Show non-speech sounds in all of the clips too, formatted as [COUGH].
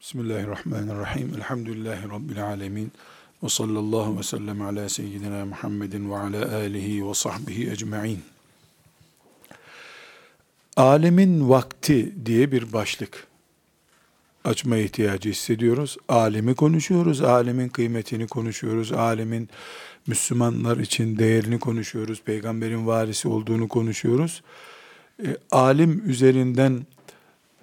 Bismillahirrahmanirrahim. Elhamdülillahi Rabbil alemin. Ve sallallahu ve sellem ala seyyidina Muhammedin ve ala alihi ve sahbihi ecma'in. Alemin vakti diye bir başlık açma ihtiyacı hissediyoruz. Alemi konuşuyoruz, alemin kıymetini konuşuyoruz, alemin Müslümanlar için değerini konuşuyoruz, peygamberin varisi olduğunu konuşuyoruz. E, alim üzerinden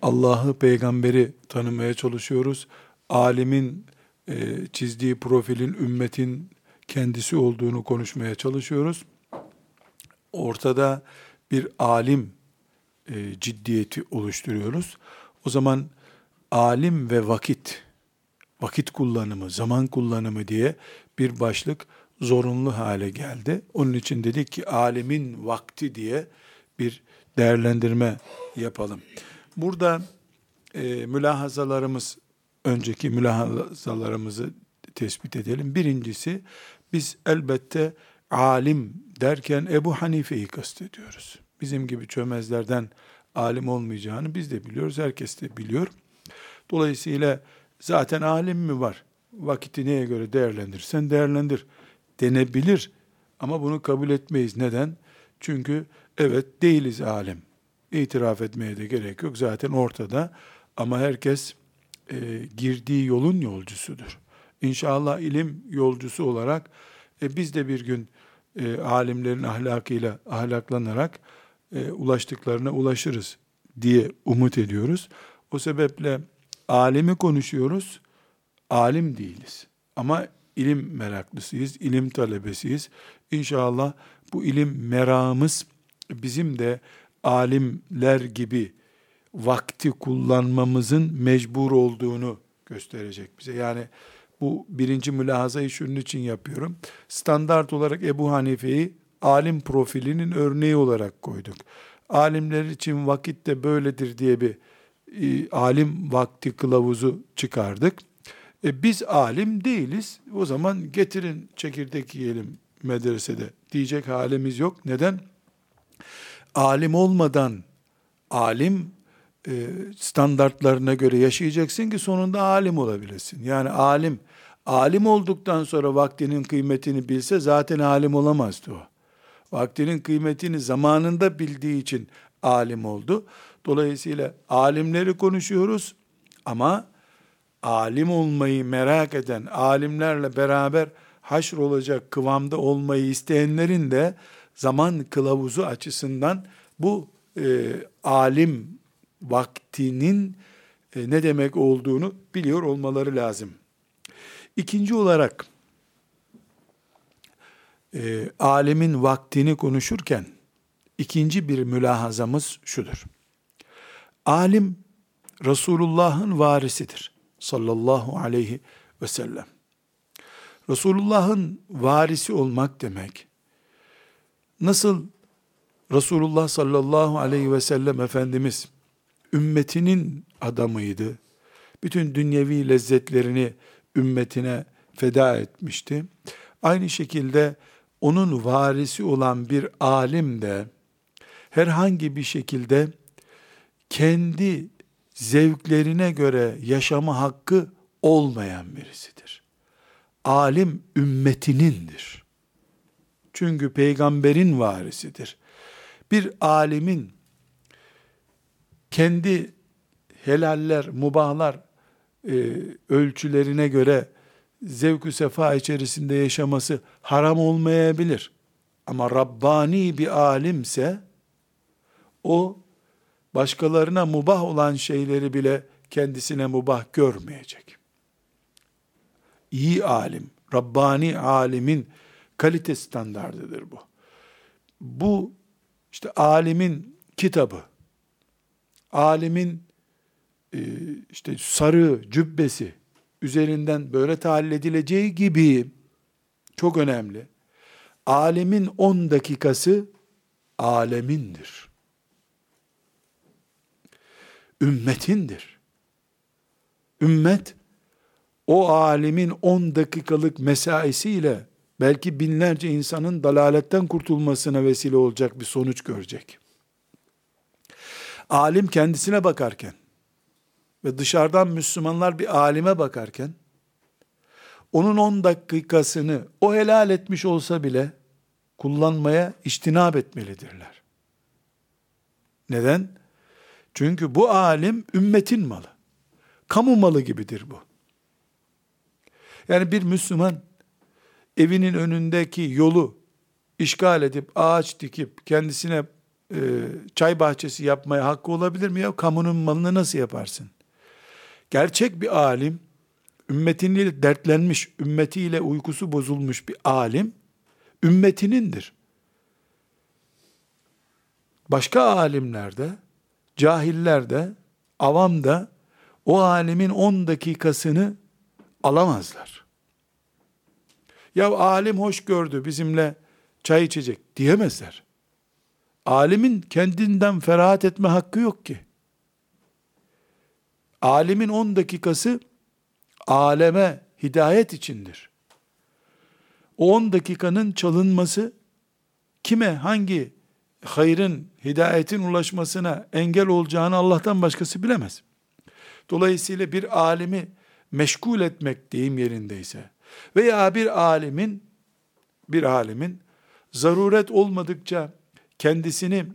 Allah'ı, peygamberi tanımaya çalışıyoruz. Alimin e, çizdiği profilin ümmetin kendisi olduğunu konuşmaya çalışıyoruz. Ortada bir alim e, ciddiyeti oluşturuyoruz. O zaman alim ve vakit, vakit kullanımı, zaman kullanımı diye bir başlık zorunlu hale geldi. Onun için dedik ki alimin vakti diye bir değerlendirme yapalım. Burada e, mülahazalarımız, önceki mülahazalarımızı tespit edelim. Birincisi, biz elbette alim derken Ebu Hanife'yi kastediyoruz. Bizim gibi çömezlerden alim olmayacağını biz de biliyoruz, herkes de biliyor. Dolayısıyla zaten alim mi var? Vakiti neye göre değerlendirsen değerlendir denebilir. Ama bunu kabul etmeyiz. Neden? Çünkü evet değiliz alim. İtiraf etmeye de gerek yok. Zaten ortada. Ama herkes e, girdiği yolun yolcusudur. İnşallah ilim yolcusu olarak e, biz de bir gün e, alimlerin ahlakıyla ahlaklanarak e, ulaştıklarına ulaşırız diye umut ediyoruz. O sebeple alimi konuşuyoruz, alim değiliz. Ama ilim meraklısıyız, ilim talebesiyiz. İnşallah bu ilim meramız bizim de alimler gibi vakti kullanmamızın mecbur olduğunu gösterecek bize. Yani bu birinci mülahazayı şunun için yapıyorum. Standart olarak Ebu Hanife'yi alim profilinin örneği olarak koyduk. Alimler için vakit de böyledir diye bir e, alim vakti kılavuzu çıkardık. E, biz alim değiliz. O zaman getirin çekirdek yiyelim medresede diyecek halimiz yok. Neden? Alim olmadan alim e, standartlarına göre yaşayacaksın ki sonunda alim olabilesin. Yani alim alim olduktan sonra vaktinin kıymetini bilse zaten alim olamazdı o. Vaktinin kıymetini zamanında bildiği için alim oldu. Dolayısıyla alimleri konuşuyoruz ama alim olmayı merak eden, alimlerle beraber haşr olacak kıvamda olmayı isteyenlerin de zaman kılavuzu açısından bu e, alim vaktinin e, ne demek olduğunu biliyor olmaları lazım. İkinci olarak e, alemin vaktini konuşurken ikinci bir mülahazamız şudur. Alim Resulullah'ın varisidir sallallahu aleyhi ve sellem. Resulullah'ın varisi olmak demek, Nasıl Resulullah sallallahu aleyhi ve sellem Efendimiz ümmetinin adamıydı. Bütün dünyevi lezzetlerini ümmetine feda etmişti. Aynı şekilde onun varisi olan bir alim de herhangi bir şekilde kendi zevklerine göre yaşama hakkı olmayan birisidir. Alim ümmetinindir. Çünkü peygamberin varisidir. Bir alimin kendi helaller, mubahlar e, ölçülerine göre zevk sefa içerisinde yaşaması haram olmayabilir. Ama Rabbani bir alimse o başkalarına mubah olan şeyleri bile kendisine mubah görmeyecek. İyi alim, Rabbani alimin kalite standardıdır bu. Bu işte alimin kitabı, alimin e, işte sarı cübbesi üzerinden böyle tahlil edileceği gibi çok önemli. Alemin 10 dakikası alemindir. Ümmetindir. Ümmet o alimin 10 dakikalık mesaisiyle belki binlerce insanın dalaletten kurtulmasına vesile olacak bir sonuç görecek. Alim kendisine bakarken, ve dışarıdan Müslümanlar bir alime bakarken, onun 10 dakikasını o helal etmiş olsa bile kullanmaya iştinab etmelidirler. Neden? Çünkü bu alim ümmetin malı. Kamu malı gibidir bu. Yani bir Müslüman evinin önündeki yolu işgal edip ağaç dikip kendisine e, çay bahçesi yapmaya hakkı olabilir mi ya? Kamunun malını nasıl yaparsın? Gerçek bir alim, ümmetiyle dertlenmiş, ümmetiyle uykusu bozulmuş bir alim, ümmetinindir. Başka alimlerde, cahiller avam da o alimin 10 dakikasını alamazlar. Ya alim hoş gördü bizimle çay içecek diyemezler. Alimin kendinden ferahat etme hakkı yok ki. Alimin 10 dakikası aleme hidayet içindir. O 10 dakikanın çalınması kime hangi hayrın, hidayetin ulaşmasına engel olacağını Allah'tan başkası bilemez. Dolayısıyla bir alimi meşgul etmek deyim yerindeyse veya bir alimin bir alimin zaruret olmadıkça kendisini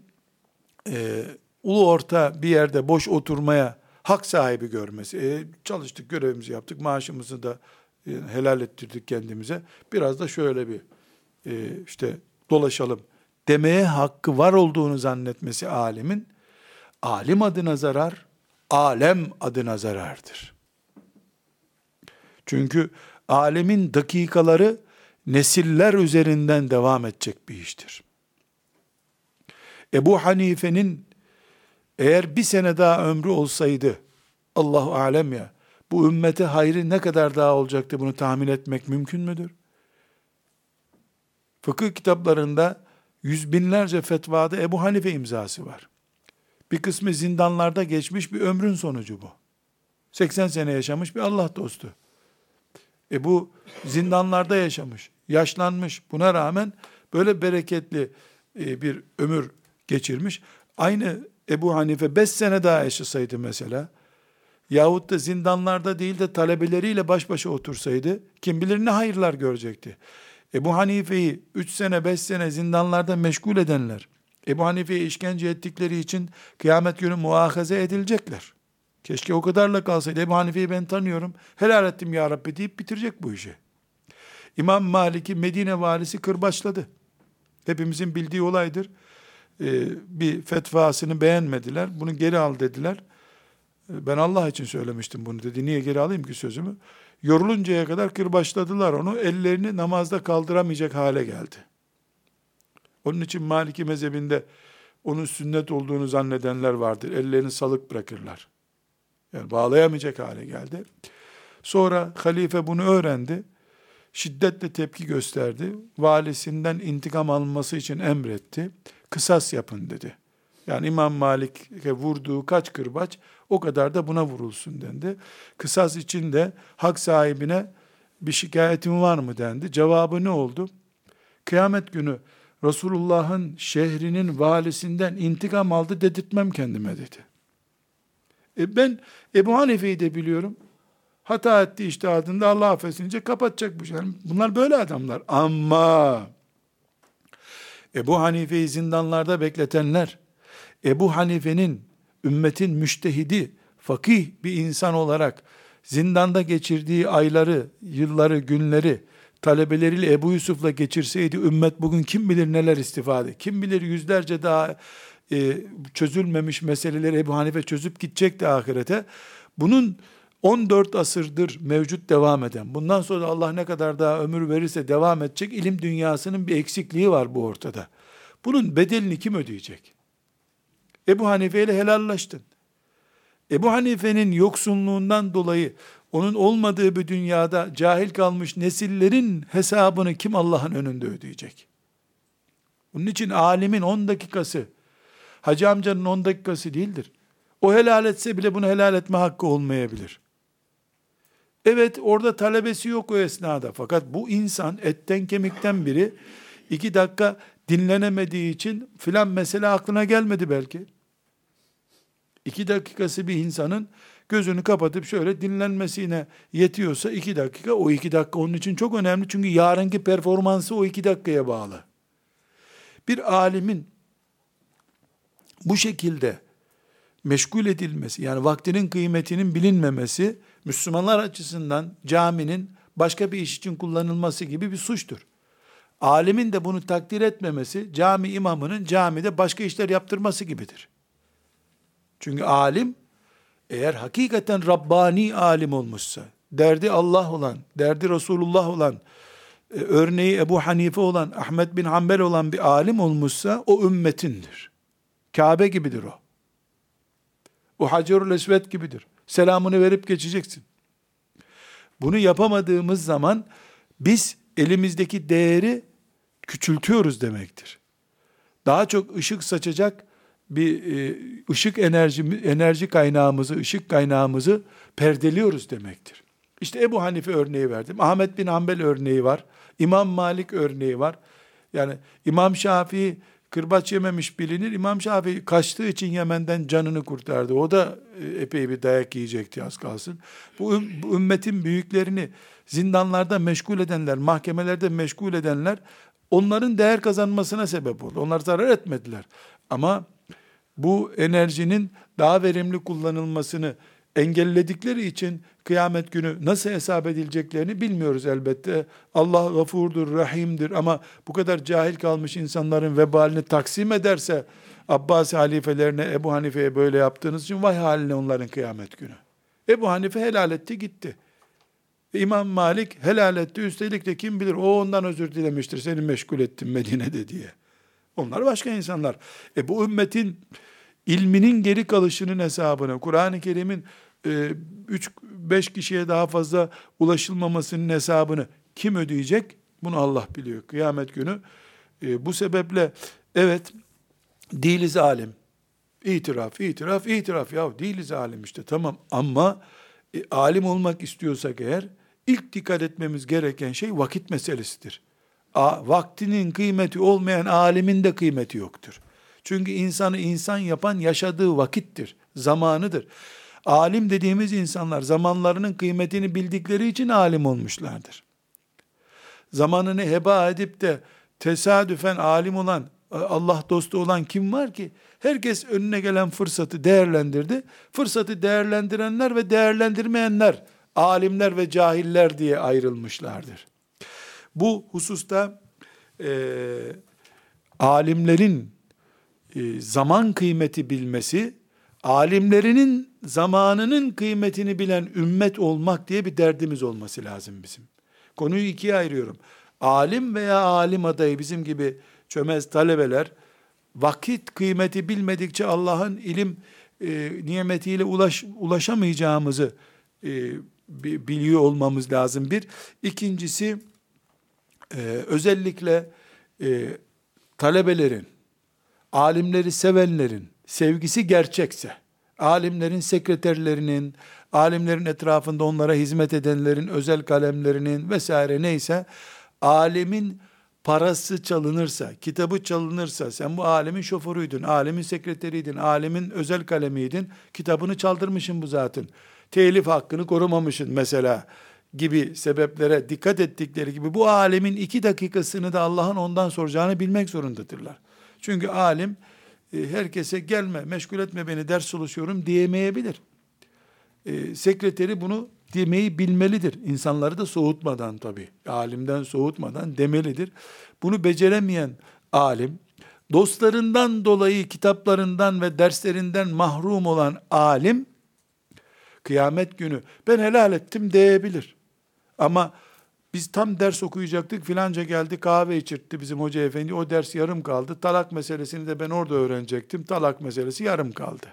e, ulu orta bir yerde boş oturmaya hak sahibi görmesi. E, çalıştık, görevimizi yaptık, maaşımızı da e, helal ettirdik kendimize. Biraz da şöyle bir e, işte dolaşalım demeye hakkı var olduğunu zannetmesi alimin, alim adına zarar, alem adına zarardır. Çünkü alemin dakikaları nesiller üzerinden devam edecek bir iştir. Ebu Hanife'nin eğer bir sene daha ömrü olsaydı, Allahu alem ya, bu ümmete hayrı ne kadar daha olacaktı bunu tahmin etmek mümkün müdür? Fıkıh kitaplarında yüz binlerce fetvada Ebu Hanife imzası var. Bir kısmı zindanlarda geçmiş bir ömrün sonucu bu. 80 sene yaşamış bir Allah dostu. E bu zindanlarda yaşamış, yaşlanmış. Buna rağmen böyle bereketli e, bir ömür geçirmiş. Aynı Ebu Hanife 5 sene daha yaşasaydı mesela, yahut da zindanlarda değil de talebeleriyle baş başa otursaydı, kim bilir ne hayırlar görecekti. Ebu Hanife'yi 3 sene 5 sene zindanlarda meşgul edenler, Ebu Hanife'ye işkence ettikleri için kıyamet günü muahaze edilecekler. Keşke o kadarla kalsaydı. Ebu Hanife'yi ben tanıyorum. Helal ettim ya Rabbi deyip bitirecek bu işi. İmam Malik'i Medine valisi kırbaçladı. Hepimizin bildiği olaydır. Ee, bir fetvasını beğenmediler. Bunu geri al dediler. Ee, ben Allah için söylemiştim bunu dedi. Niye geri alayım ki sözümü? Yoruluncaya kadar kırbaçladılar onu. Ellerini namazda kaldıramayacak hale geldi. Onun için Maliki mezhebinde onun sünnet olduğunu zannedenler vardır. Ellerini salık bırakırlar. Yani bağlayamayacak hale geldi. Sonra halife bunu öğrendi. Şiddetle tepki gösterdi. Valisinden intikam alınması için emretti. Kısas yapın dedi. Yani İmam Malik'e vurduğu kaç kırbaç o kadar da buna vurulsun dendi. Kısas için de hak sahibine bir şikayetin var mı dendi. Cevabı ne oldu? Kıyamet günü Resulullah'ın şehrinin valisinden intikam aldı dedirtmem kendime dedi. E ben Ebu Hanife'yi de biliyorum. Hata etti iştihadında Allah affetsince kapatacak bu şey. Yani bunlar böyle adamlar. Ama Ebu Hanife'yi zindanlarda bekletenler, Ebu Hanife'nin ümmetin müştehidi, fakih bir insan olarak zindanda geçirdiği ayları, yılları, günleri talebeleriyle Ebu Yusuf'la geçirseydi ümmet bugün kim bilir neler istifade, kim bilir yüzlerce daha e, çözülmemiş meseleleri Ebu Hanife çözüp gidecekti ahirete. Bunun 14 asırdır mevcut devam eden, bundan sonra Allah ne kadar daha ömür verirse devam edecek ilim dünyasının bir eksikliği var bu ortada. Bunun bedelini kim ödeyecek? Ebu Hanife ile helallaştın. Ebu Hanife'nin yoksunluğundan dolayı onun olmadığı bir dünyada cahil kalmış nesillerin hesabını kim Allah'ın önünde ödeyecek? Bunun için alimin 10 dakikası, hacı amcanın 10 dakikası değildir. O helal etse bile bunu helal etme hakkı olmayabilir. Evet orada talebesi yok o esnada. Fakat bu insan etten kemikten biri iki dakika dinlenemediği için filan mesele aklına gelmedi belki. İki dakikası bir insanın gözünü kapatıp şöyle dinlenmesine yetiyorsa iki dakika, o iki dakika onun için çok önemli. Çünkü yarınki performansı o iki dakikaya bağlı. Bir alimin bu şekilde meşgul edilmesi, yani vaktinin kıymetinin bilinmemesi, Müslümanlar açısından caminin başka bir iş için kullanılması gibi bir suçtur. Alimin de bunu takdir etmemesi, cami imamının camide başka işler yaptırması gibidir. Çünkü alim, eğer hakikaten Rabbani alim olmuşsa, derdi Allah olan, derdi Resulullah olan, e, örneği Ebu Hanife olan, Ahmet bin Hanbel olan bir alim olmuşsa, o ümmetindir. Kabe gibidir o. O Hacerül Esved gibidir. Selamını verip geçeceksin. Bunu yapamadığımız zaman biz elimizdeki değeri küçültüyoruz demektir. Daha çok ışık saçacak bir e, ışık enerji enerji kaynağımızı, ışık kaynağımızı perdeliyoruz demektir. İşte Ebu Hanife örneği verdim. Ahmet bin Hanbel örneği var. İmam Malik örneği var. Yani İmam Şafii kırbaç yememiş bilinir. İmam Şafii kaçtığı için Yemen'den canını kurtardı. O da e, epey bir dayak yiyecekti az kalsın. Bu, bu ümmetin büyüklerini zindanlarda meşgul edenler, mahkemelerde meşgul edenler onların değer kazanmasına sebep oldu. Onlar zarar etmediler. Ama bu enerjinin daha verimli kullanılmasını engelledikleri için kıyamet günü nasıl hesap edileceklerini bilmiyoruz elbette. Allah gafurdur, rahimdir ama bu kadar cahil kalmış insanların vebalini taksim ederse Abbas halifelerine Ebu Hanife'ye böyle yaptığınız için vay haline onların kıyamet günü. Ebu Hanife helal etti gitti. İmam Malik helal etti. Üstelik de kim bilir o ondan özür dilemiştir. Seni meşgul ettim Medine'de diye. Onlar başka insanlar. E bu ümmetin ilminin geri kalışının hesabını, Kur'an-ı Kerim'in 3-5 e, kişiye daha fazla ulaşılmamasının hesabını kim ödeyecek? Bunu Allah biliyor. Kıyamet günü. E, bu sebeple evet değiliz alim. İtiraf, itiraf, itiraf. Ya değiliz alim işte tamam ama e, alim olmak istiyorsak eğer ilk dikkat etmemiz gereken şey vakit meselesidir. A, vaktinin kıymeti olmayan alimin de kıymeti yoktur. Çünkü insanı insan yapan yaşadığı vakittir, zamanıdır. Alim dediğimiz insanlar zamanlarının kıymetini bildikleri için alim olmuşlardır. Zamanını heba edip de tesadüfen alim olan, Allah dostu olan kim var ki? Herkes önüne gelen fırsatı değerlendirdi. Fırsatı değerlendirenler ve değerlendirmeyenler, alimler ve cahiller diye ayrılmışlardır. Bu hususta e, alimlerin zaman kıymeti bilmesi, alimlerinin zamanının kıymetini bilen ümmet olmak diye bir derdimiz olması lazım bizim. Konuyu ikiye ayırıyorum. Alim veya alim adayı bizim gibi çömez talebeler vakit kıymeti bilmedikçe Allah'ın ilim e, nimetiyle ulaş, ulaşamayacağımızı e, biliyor olmamız lazım bir. İkincisi e, özellikle e, talebelerin, alimleri sevenlerin sevgisi gerçekse, alimlerin sekreterlerinin, alimlerin etrafında onlara hizmet edenlerin özel kalemlerinin vesaire neyse, alimin parası çalınırsa, kitabı çalınırsa, sen bu alemin şoförüydün, alemin sekreteriydin, alemin özel kalemiydin, kitabını çaldırmışsın bu zaten. Telif hakkını korumamışsın mesela gibi sebeplere dikkat ettikleri gibi bu alemin iki dakikasını da Allah'ın ondan soracağını bilmek zorundadırlar. Çünkü alim e, herkese gelme, meşgul etme beni ders çalışıyorum diyemeyebilir. E, sekreteri bunu demeyi bilmelidir. İnsanları da soğutmadan tabii, alimden soğutmadan demelidir. Bunu beceremeyen alim, dostlarından dolayı kitaplarından ve derslerinden mahrum olan alim, kıyamet günü ben helal ettim diyebilir. Ama biz tam ders okuyacaktık filanca geldi kahve içirtti bizim hoca efendi o ders yarım kaldı. Talak meselesini de ben orada öğrenecektim. Talak meselesi yarım kaldı.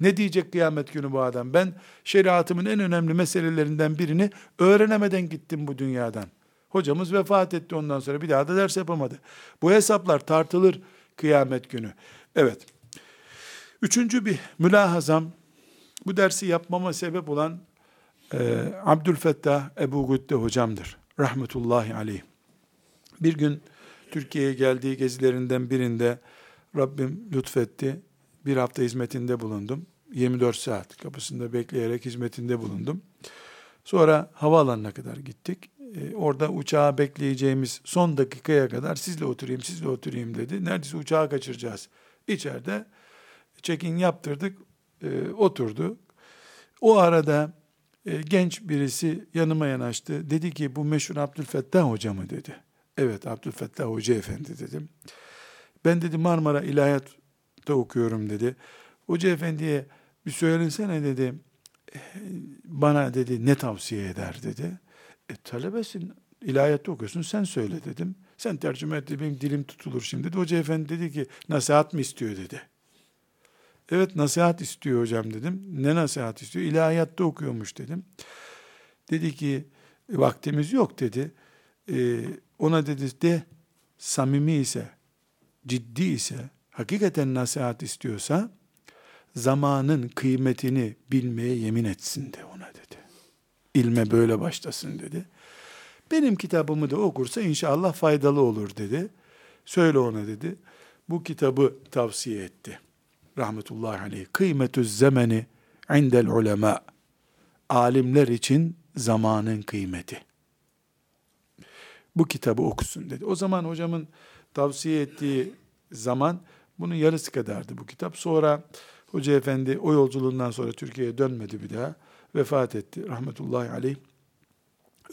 Ne diyecek kıyamet günü bu adam? Ben şeriatımın en önemli meselelerinden birini öğrenemeden gittim bu dünyadan. Hocamız vefat etti ondan sonra bir daha da ders yapamadı. Bu hesaplar tartılır kıyamet günü. Evet. Üçüncü bir mülahazam, bu dersi yapmama sebep olan e, Abdülfettah Ebu Gütte hocamdır. Rahmetullahi aleyh. Bir gün Türkiye'ye geldiği gezilerinden birinde Rabbim lütfetti. Bir hafta hizmetinde bulundum. 24 saat kapısında bekleyerek hizmetinde bulundum. Sonra havaalanına kadar gittik. Ee, orada uçağı bekleyeceğimiz son dakikaya kadar sizle oturayım, sizle oturayım dedi. Neredeyse uçağı kaçıracağız. İçeride check-in yaptırdık, e, oturdu. O arada e, genç birisi yanıma yanaştı. Dedi ki bu meşhur Abdülfettah Hoca mı dedi. Evet Abdülfettah Hoca Efendi dedim. Ben dedi Marmara İlahiyat'ta okuyorum dedi. Hoca Efendi'ye bir söylensene dedi. E, bana dedi ne tavsiye eder dedi. E, talebesin, ilahiyatta okuyorsun, sen söyle dedim. Sen tercüme et, benim dilim tutulur şimdi. Hoca efendi dedi ki, nasihat mı istiyor dedi. Evet nasihat istiyor hocam dedim. Ne nasihat istiyor? İlahiyatta okuyormuş dedim. Dedi ki, vaktimiz yok dedi. E, ona dedi de, samimi ise, ciddi ise, hakikaten nasihat istiyorsa, zamanın kıymetini bilmeye yemin etsin de ona dedi. İlme böyle başlasın dedi. Benim kitabımı da okursa inşallah faydalı olur dedi. Söyle ona dedi. Bu kitabı tavsiye etti. Rahmetullahi aleyh. Kıymetü zemeni indel ulema. Alimler için zamanın kıymeti. Bu kitabı okusun dedi. O zaman hocamın tavsiye ettiği zaman bunun yarısı kadardı bu kitap. Sonra Hoca Efendi o yolculuğundan sonra Türkiye'ye dönmedi bir daha. Vefat etti rahmetullahi aleyh.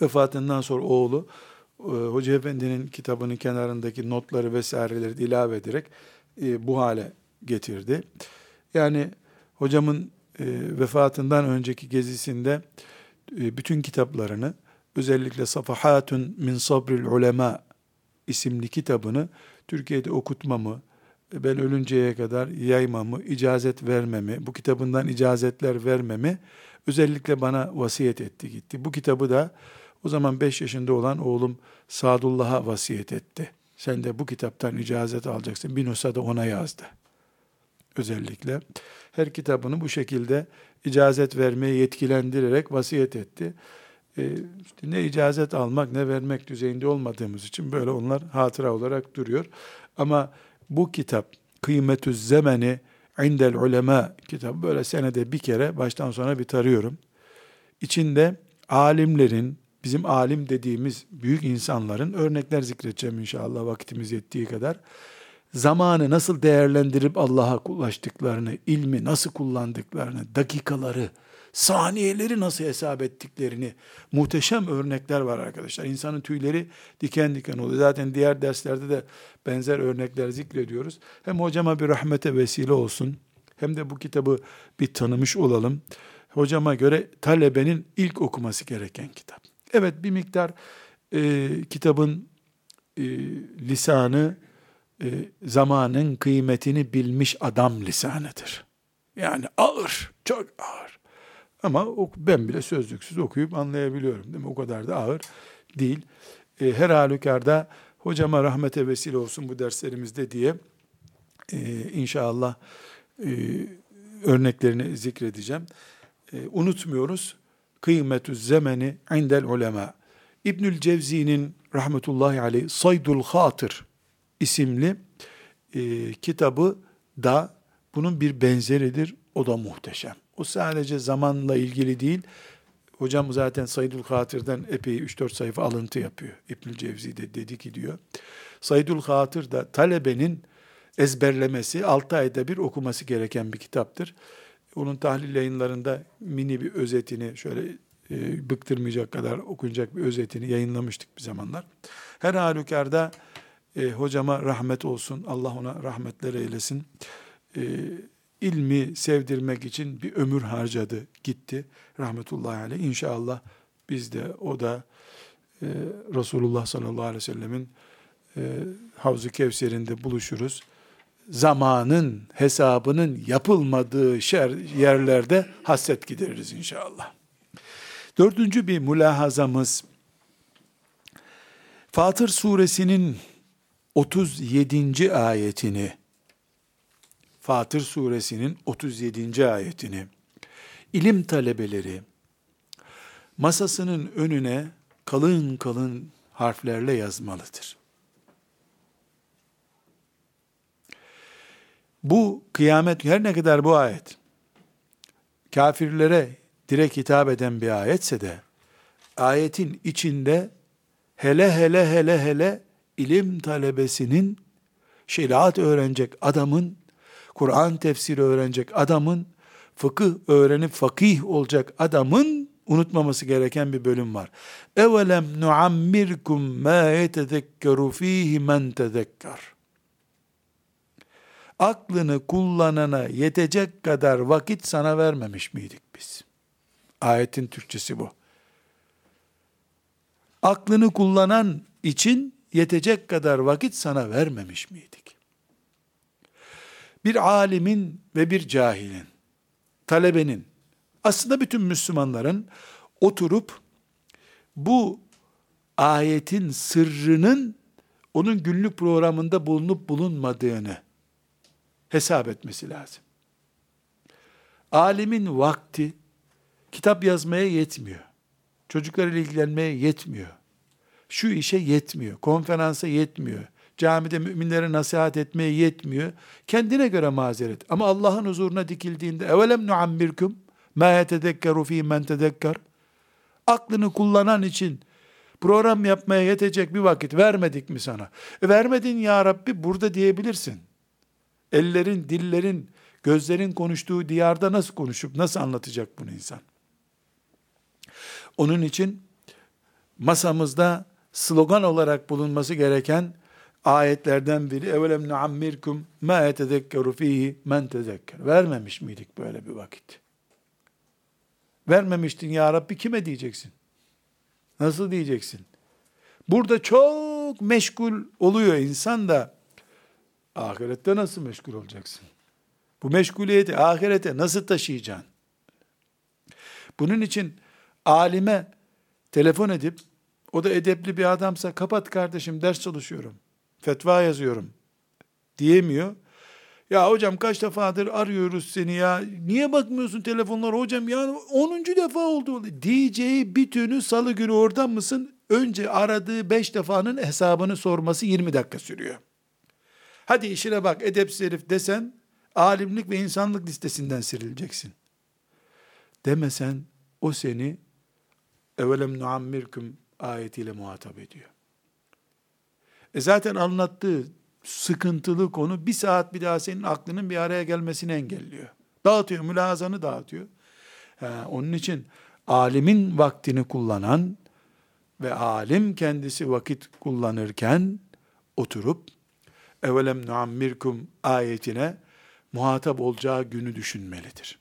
Vefatından sonra oğlu e, Hoca Efendi'nin kitabının kenarındaki notları vesaireleri ilave ederek e, bu hale getirdi. Yani hocamın e, vefatından önceki gezisinde bütün kitaplarını özellikle Safahatun min Sabril Ulema isimli kitabını Türkiye'de okutmamı, ben ölünceye kadar yaymamı, icazet vermemi, bu kitabından icazetler vermemi özellikle bana vasiyet etti gitti. Bu kitabı da o zaman 5 yaşında olan oğlum Sadullah'a vasiyet etti. Sen de bu kitaptan icazet alacaksın. Bir nusa da ona yazdı. Özellikle. Her kitabını bu şekilde icazet vermeye yetkilendirerek vasiyet etti. İşte ne icazet almak ne vermek düzeyinde olmadığımız için böyle onlar hatıra olarak duruyor. Ama bu kitap Kıymetü Zemeni indel ulema kitabı böyle senede bir kere baştan sona bir tarıyorum. İçinde alimlerin, bizim alim dediğimiz büyük insanların örnekler zikredeceğim inşallah vaktimiz yettiği kadar. Zamanı nasıl değerlendirip Allah'a ulaştıklarını, ilmi nasıl kullandıklarını, dakikaları, saniyeleri nasıl hesap ettiklerini muhteşem örnekler var arkadaşlar. İnsanın tüyleri diken diken oluyor. Zaten diğer derslerde de benzer örnekler zikrediyoruz. Hem hocama bir rahmete vesile olsun hem de bu kitabı bir tanımış olalım. Hocama göre talebenin ilk okuması gereken kitap. Evet bir miktar e, kitabın e, lisanı e, zamanın kıymetini bilmiş adam lisanıdır. Yani ağır, çok ağır. Ama ben bile sözlüksüz okuyup anlayabiliyorum. Değil mi? O kadar da ağır değil. E, her halükarda hocama rahmete vesile olsun bu derslerimizde diye e, inşallah örneklerini zikredeceğim. Unutmuyoruz. Kıymetü zemeni indel ulema. İbnül Cevzi'nin rahmetullahi aleyh Saydul Hatır isimli e, kitabı da bunun bir benzeridir. O da muhteşem. O sadece zamanla ilgili değil. Hocam zaten Saydul Hatır'dan epey 3-4 sayfa alıntı yapıyor. İbnül Cevzi de dedi ki diyor. Saydul Hatır da talebenin ezberlemesi, 6 ayda bir okuması gereken bir kitaptır. Onun tahlil yayınlarında mini bir özetini şöyle e, bıktırmayacak kadar okunacak bir özetini yayınlamıştık bir zamanlar. Her halükarda e, hocama rahmet olsun. Allah ona rahmetler eylesin. E, ilmi sevdirmek için bir ömür harcadı, gitti. Rahmetullahi aleyh. İnşallah biz de o da e, Resulullah sallallahu aleyhi ve sellemin e, Havzu Kevser'inde buluşuruz. Zamanın hesabının yapılmadığı şer, yerlerde hasret gideririz inşallah. Dördüncü bir mülahazamız Fatır suresinin 37. ayetini Fatır suresinin 37. ayetini ilim talebeleri masasının önüne kalın kalın harflerle yazmalıdır. Bu kıyamet her ne kadar bu ayet kafirlere direkt hitap eden bir ayetse de ayetin içinde hele hele hele hele ilim talebesinin şeriat öğrenecek adamın Kur'an tefsiri öğrenecek adamın fıkıh öğrenip fakih olacak adamın unutmaması gereken bir bölüm var. Evelem nuammirkum ma yetezekkeru fihi men tezekker. Aklını kullanana yetecek kadar vakit sana vermemiş miydik biz? Ayetin Türkçesi bu. Aklını kullanan için yetecek kadar vakit sana vermemiş miydik? Bir alimin ve bir cahilin, talebenin, aslında bütün Müslümanların oturup bu ayetin sırrının onun günlük programında bulunup bulunmadığını hesap etmesi lazım. Alimin vakti kitap yazmaya yetmiyor. Çocuklarla ilgilenmeye yetmiyor. Şu işe yetmiyor. Konferansa yetmiyor. Camide müminlere nasihat etmeye yetmiyor. Kendine göre mazeret. Ama Allah'ın huzuruna dikildiğinde evelem nuammirkum ma yetedekkeru fi men tedekker aklını kullanan için program yapmaya yetecek bir vakit vermedik mi sana? E vermedin ya Rabbi burada diyebilirsin. Ellerin, dillerin, gözlerin konuştuğu diyarda nasıl konuşup nasıl anlatacak bunu insan? Onun için masamızda slogan olarak bulunması gereken ayetlerden biri evelem nuammirkum ma yetezekkeru fihi men tezekker. Vermemiş miydik böyle bir vakit? Vermemiştin ya Rabbi kime diyeceksin? Nasıl diyeceksin? Burada çok meşgul oluyor insan da ahirette nasıl meşgul olacaksın? Bu meşguliyeti ahirete nasıl taşıyacaksın? Bunun için alime telefon edip o da edepli bir adamsa kapat kardeşim ders çalışıyorum. Fetva yazıyorum diyemiyor. Ya hocam kaç defadır arıyoruz seni ya. Niye bakmıyorsun telefonlara hocam ya 10. defa oldu. Diyeceği bütünü salı günü oradan mısın? Önce aradığı 5 defanın hesabını sorması 20 dakika sürüyor. Hadi işine bak edepsiz herif desen alimlik ve insanlık listesinden sirileceksin. Demesen o seni evelem nuammirkum ayetiyle muhatap ediyor. E zaten anlattığı sıkıntılı konu bir saat bir daha senin aklının bir araya gelmesini engelliyor. Dağıtıyor, mülazanı dağıtıyor. Ha, onun için alimin vaktini kullanan ve alim kendisi vakit kullanırken oturup evelem nuammirkum ayetine muhatap olacağı günü düşünmelidir.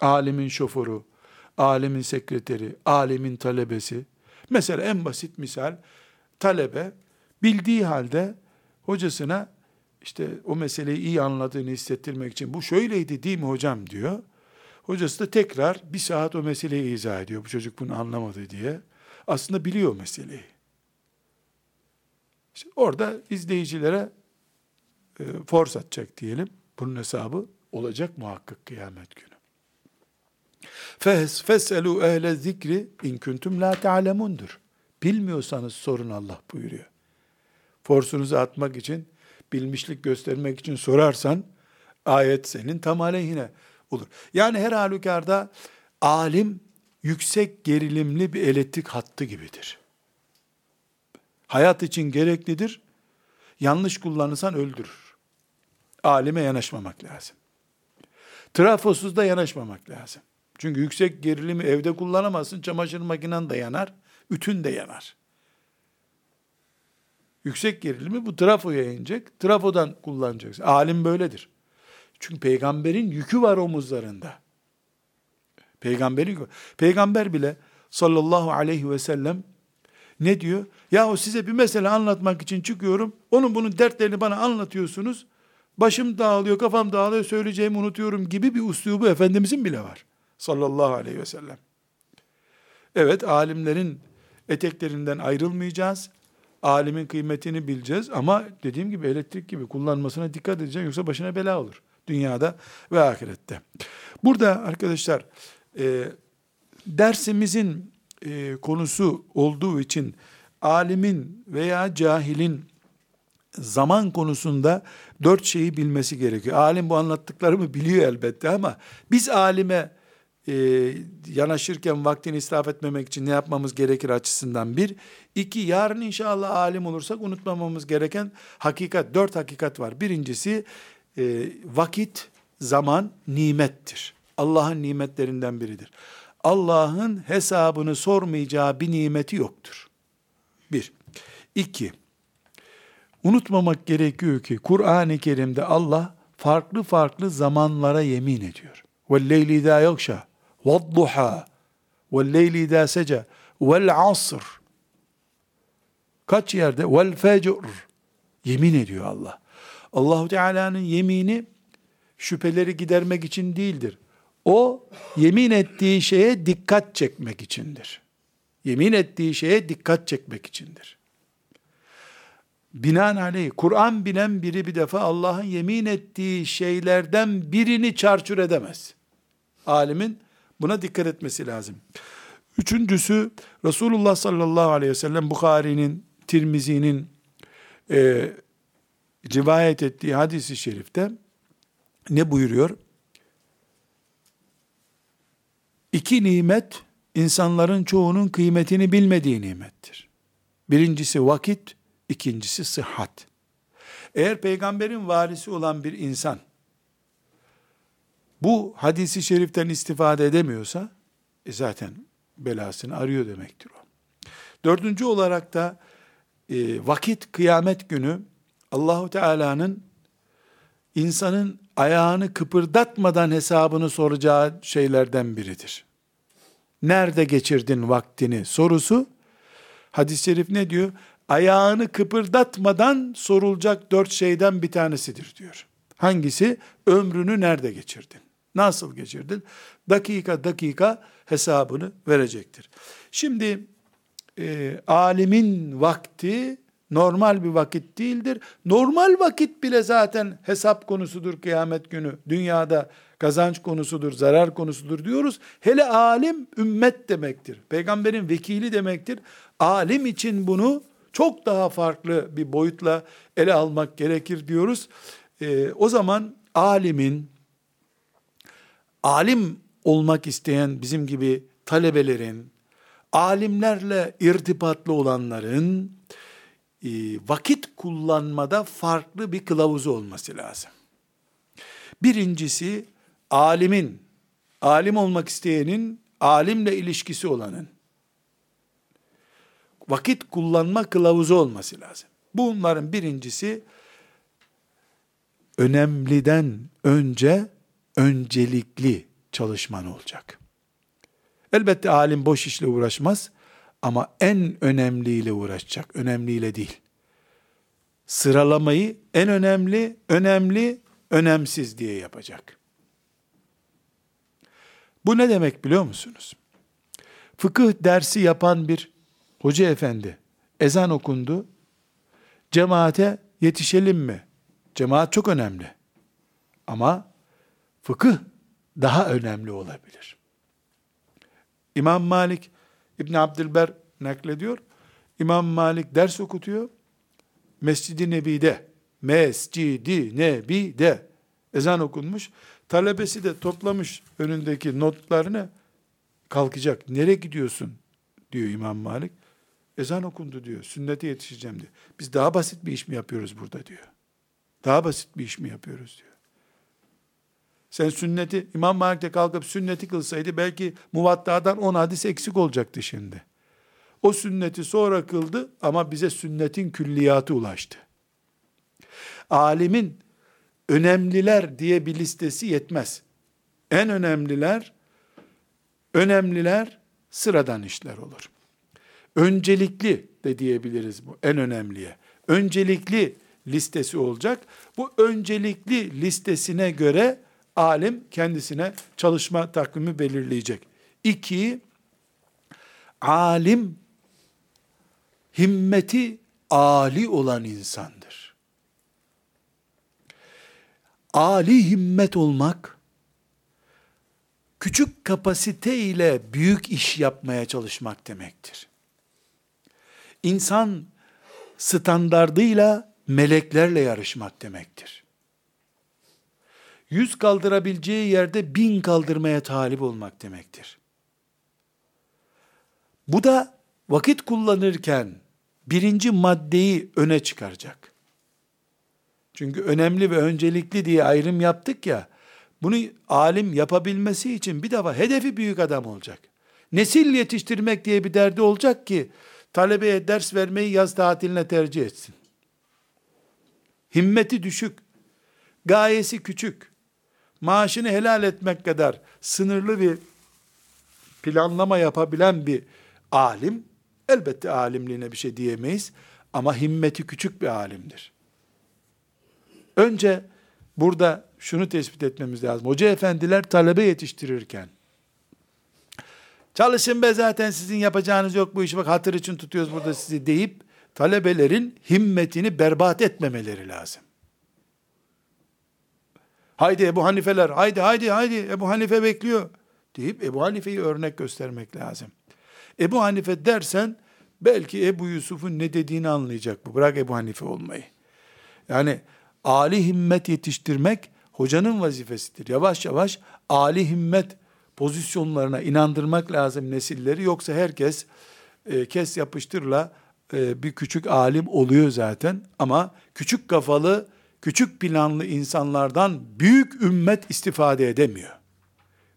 Alimin şoförü, alimin sekreteri, alimin talebesi. Mesela en basit misal talebe bildiği halde hocasına işte o meseleyi iyi anladığını hissettirmek için bu şöyleydi değil mi hocam diyor. Hocası da tekrar bir saat o meseleyi izah ediyor. Bu çocuk bunu anlamadı diye. Aslında biliyor meseleyi. İşte orada izleyicilere e, force atacak diyelim. Bunun hesabı olacak muhakkak kıyamet günü. Fes feselu ehle zikri in kuntum la ta'lemundur. Bilmiyorsanız sorun Allah buyuruyor forsunuzu atmak için, bilmişlik göstermek için sorarsan, ayet senin tam aleyhine olur. Yani her halükarda alim yüksek gerilimli bir elektrik hattı gibidir. Hayat için gereklidir. Yanlış kullanırsan öldürür. Alime yanaşmamak lazım. Trafosuz da yanaşmamak lazım. Çünkü yüksek gerilimi evde kullanamazsın. Çamaşır makinen de yanar, ütün de yanar yüksek gerilimi bu trafoya inecek. Trafodan kullanacaksın. Alim böyledir. Çünkü peygamberin yükü var omuzlarında. Peygamberin Peygamber bile sallallahu aleyhi ve sellem ne diyor? Yahu size bir mesele anlatmak için çıkıyorum. Onun bunun dertlerini bana anlatıyorsunuz. Başım dağılıyor, kafam dağılıyor, söyleyeceğimi unutuyorum gibi bir uslubu Efendimizin bile var. Sallallahu aleyhi ve sellem. Evet, alimlerin eteklerinden ayrılmayacağız alimin kıymetini bileceğiz ama dediğim gibi elektrik gibi kullanmasına dikkat edeceğiz yoksa başına bela olur. Dünyada ve ahirette. Burada arkadaşlar e, dersimizin e, konusu olduğu için alimin veya cahilin zaman konusunda dört şeyi bilmesi gerekiyor. Alim bu anlattıklarımı biliyor elbette ama biz alime e, yanaşırken vaktini israf etmemek için ne yapmamız gerekir açısından bir. iki yarın inşallah alim olursak unutmamamız gereken hakikat, dört hakikat var. Birincisi e, vakit, zaman nimettir. Allah'ın nimetlerinden biridir. Allah'ın hesabını sormayacağı bir nimeti yoktur. Bir. İki. Unutmamak gerekiyor ki Kur'an-ı Kerim'de Allah farklı farklı zamanlara yemin ediyor. وَالْلَيْلِ اِذَا يَغْشَى وَالضُّحَى وَالْلَيْلِ اِذَا سَجَى وَالْعَصْرِ Kaç yerde? وَالْفَجْرِ Yemin ediyor Allah. Allahu Teala'nın yemini şüpheleri gidermek için değildir. O yemin ettiği şeye dikkat çekmek içindir. Yemin ettiği şeye dikkat çekmek içindir. Binaenaleyh Kur'an bilen biri bir defa Allah'ın yemin ettiği şeylerden birini çarçur edemez. Alimin buna dikkat etmesi lazım. Üçüncüsü Resulullah sallallahu aleyhi ve sellem Bukhari'nin, Tirmizi'nin e, rivayet ettiği hadisi şerifte ne buyuruyor? İki nimet insanların çoğunun kıymetini bilmediği nimettir. Birincisi vakit, ikincisi sıhhat. Eğer peygamberin varisi olan bir insan bu hadisi şeriften istifade edemiyorsa e zaten belasını arıyor demektir o. Dördüncü olarak da e, vakit kıyamet günü Allahu Teala'nın insanın ayağını kıpırdatmadan hesabını soracağı şeylerden biridir. Nerede geçirdin vaktini sorusu hadis-i şerif ne diyor? Ayağını kıpırdatmadan sorulacak dört şeyden bir tanesidir diyor. Hangisi? Ömrünü nerede geçirdin? Nasıl geçirdin? Dakika dakika hesabını verecektir. Şimdi e, alimin vakti normal bir vakit değildir. Normal vakit bile zaten hesap konusudur kıyamet günü. Dünyada kazanç konusudur, zarar konusudur diyoruz. Hele alim ümmet demektir. Peygamberin vekili demektir. Alim için bunu çok daha farklı bir boyutla ele almak gerekir diyoruz. Ee, o zaman alimin, alim olmak isteyen bizim gibi talebelerin, alimlerle irtibatlı olanların e, vakit kullanmada farklı bir kılavuzu olması lazım. Birincisi alimin, alim olmak isteyenin, alimle ilişkisi olanın vakit kullanma kılavuzu olması lazım. Bunların birincisi önemliden önce öncelikli çalışman olacak. Elbette alim boş işle uğraşmaz ama en önemliyle uğraşacak, önemliyle değil. Sıralamayı en önemli, önemli, önemsiz diye yapacak. Bu ne demek biliyor musunuz? Fıkıh dersi yapan bir hoca efendi, ezan okundu, cemaate yetişelim mi? Cemaat çok önemli. Ama fıkıh daha önemli olabilir. İmam Malik İbn Abdülber naklediyor. İmam Malik ders okutuyor. Mescid-i Nebi'de, Mescid-i Nebi'de ezan okunmuş. Talebesi de toplamış önündeki notlarını kalkacak. Nereye gidiyorsun? diyor İmam Malik. Ezan okundu diyor. Sünnete yetişeceğim diyor. Biz daha basit bir iş mi yapıyoruz burada diyor. Daha basit bir iş mi yapıyoruz diyor. Sen sünneti, İmam Malik de kalkıp sünneti kılsaydı belki muvattadan 10 hadis eksik olacaktı şimdi. O sünneti sonra kıldı ama bize sünnetin külliyatı ulaştı. Alimin önemliler diye bir listesi yetmez. En önemliler, önemliler sıradan işler olur. Öncelikli de diyebiliriz bu en önemliye. Öncelikli listesi olacak. Bu öncelikli listesine göre alim kendisine çalışma takvimi belirleyecek. İki, alim himmeti ali olan insandır. Ali himmet olmak, küçük kapasite ile büyük iş yapmaya çalışmak demektir. İnsan standardıyla meleklerle yarışmak demektir. Yüz kaldırabileceği yerde bin kaldırmaya talip olmak demektir. Bu da vakit kullanırken birinci maddeyi öne çıkaracak. Çünkü önemli ve öncelikli diye ayrım yaptık ya, bunu alim yapabilmesi için bir defa hedefi büyük adam olacak. Nesil yetiştirmek diye bir derdi olacak ki, talebeye ders vermeyi yaz tatiline tercih etsin. Himmeti düşük, gayesi küçük, maaşını helal etmek kadar sınırlı bir planlama yapabilen bir alim, elbette alimliğine bir şey diyemeyiz ama himmeti küçük bir alimdir. Önce burada şunu tespit etmemiz lazım. Hoca efendiler talebe yetiştirirken, çalışın be zaten sizin yapacağınız yok bu işi bak hatır için tutuyoruz burada sizi deyip, talebelerin himmetini berbat etmemeleri lazım. Haydi Ebu Hanifeler, haydi haydi haydi Ebu Hanife bekliyor deyip Ebu Hanife'yi örnek göstermek lazım. Ebu Hanife dersen belki Ebu Yusuf'un ne dediğini anlayacak bu. Bırak Ebu Hanife olmayı. Yani Ali himmet yetiştirmek hocanın vazifesidir. Yavaş yavaş Ali himmet pozisyonlarına inandırmak lazım nesilleri. Yoksa herkes e, kes yapıştırla e, bir küçük alim oluyor zaten. Ama küçük kafalı, küçük planlı insanlardan büyük ümmet istifade edemiyor.